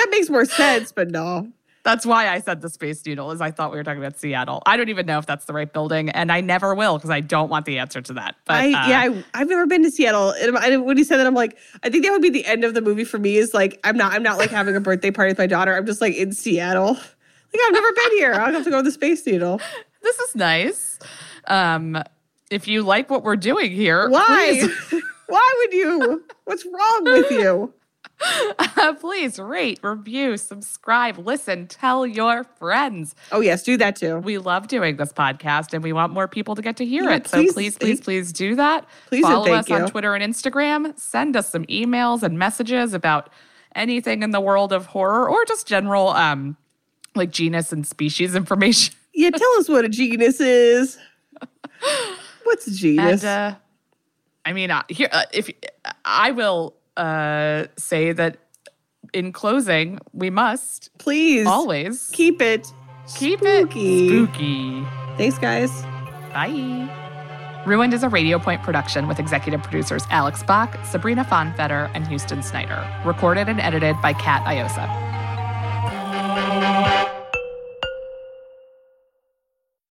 Speaker 2: makes more sense, but no.
Speaker 3: That's why I said the Space Needle, is I thought we were talking about Seattle. I don't even know if that's the right building, and I never will because I don't want the answer to that. But
Speaker 2: I
Speaker 3: uh,
Speaker 2: yeah, I, I've never been to Seattle. And I, when he said that, I'm like, I think that would be the end of the movie for me. Is like, I'm not, I'm not like having a birthday party with my daughter. I'm just like in Seattle. Like I've never been here. I'll have to go to the Space Needle.
Speaker 3: this is nice. Um, if you like what we're doing here,
Speaker 2: Why? Why would you? What's wrong with you?
Speaker 3: please rate, review, subscribe, listen, tell your friends.
Speaker 2: Oh yes, do that too.
Speaker 3: We love doing this podcast and we want more people to get to hear
Speaker 2: Yeah,
Speaker 3: it. So
Speaker 2: please,
Speaker 3: please, please, do that.
Speaker 2: Please
Speaker 3: Follow us on. Twitter and Instagram. Send us some emails and messages about anything in the world of horror or just general um like genus and species information.
Speaker 2: Yeah, tell us what a genus is. What's a genus?
Speaker 3: And uh, I mean, uh, here uh, if I will uh, say that in closing, we must
Speaker 2: Please
Speaker 3: always
Speaker 2: keep it.
Speaker 3: keep
Speaker 2: spooky.
Speaker 3: it spooky.
Speaker 2: Thanks, guys.
Speaker 3: Bye. Ruined is a Radio Point production with executive producers Alex Bach, Sabrina Fonfetter, and Houston Snyder. Recorded and edited by Kat Iosa.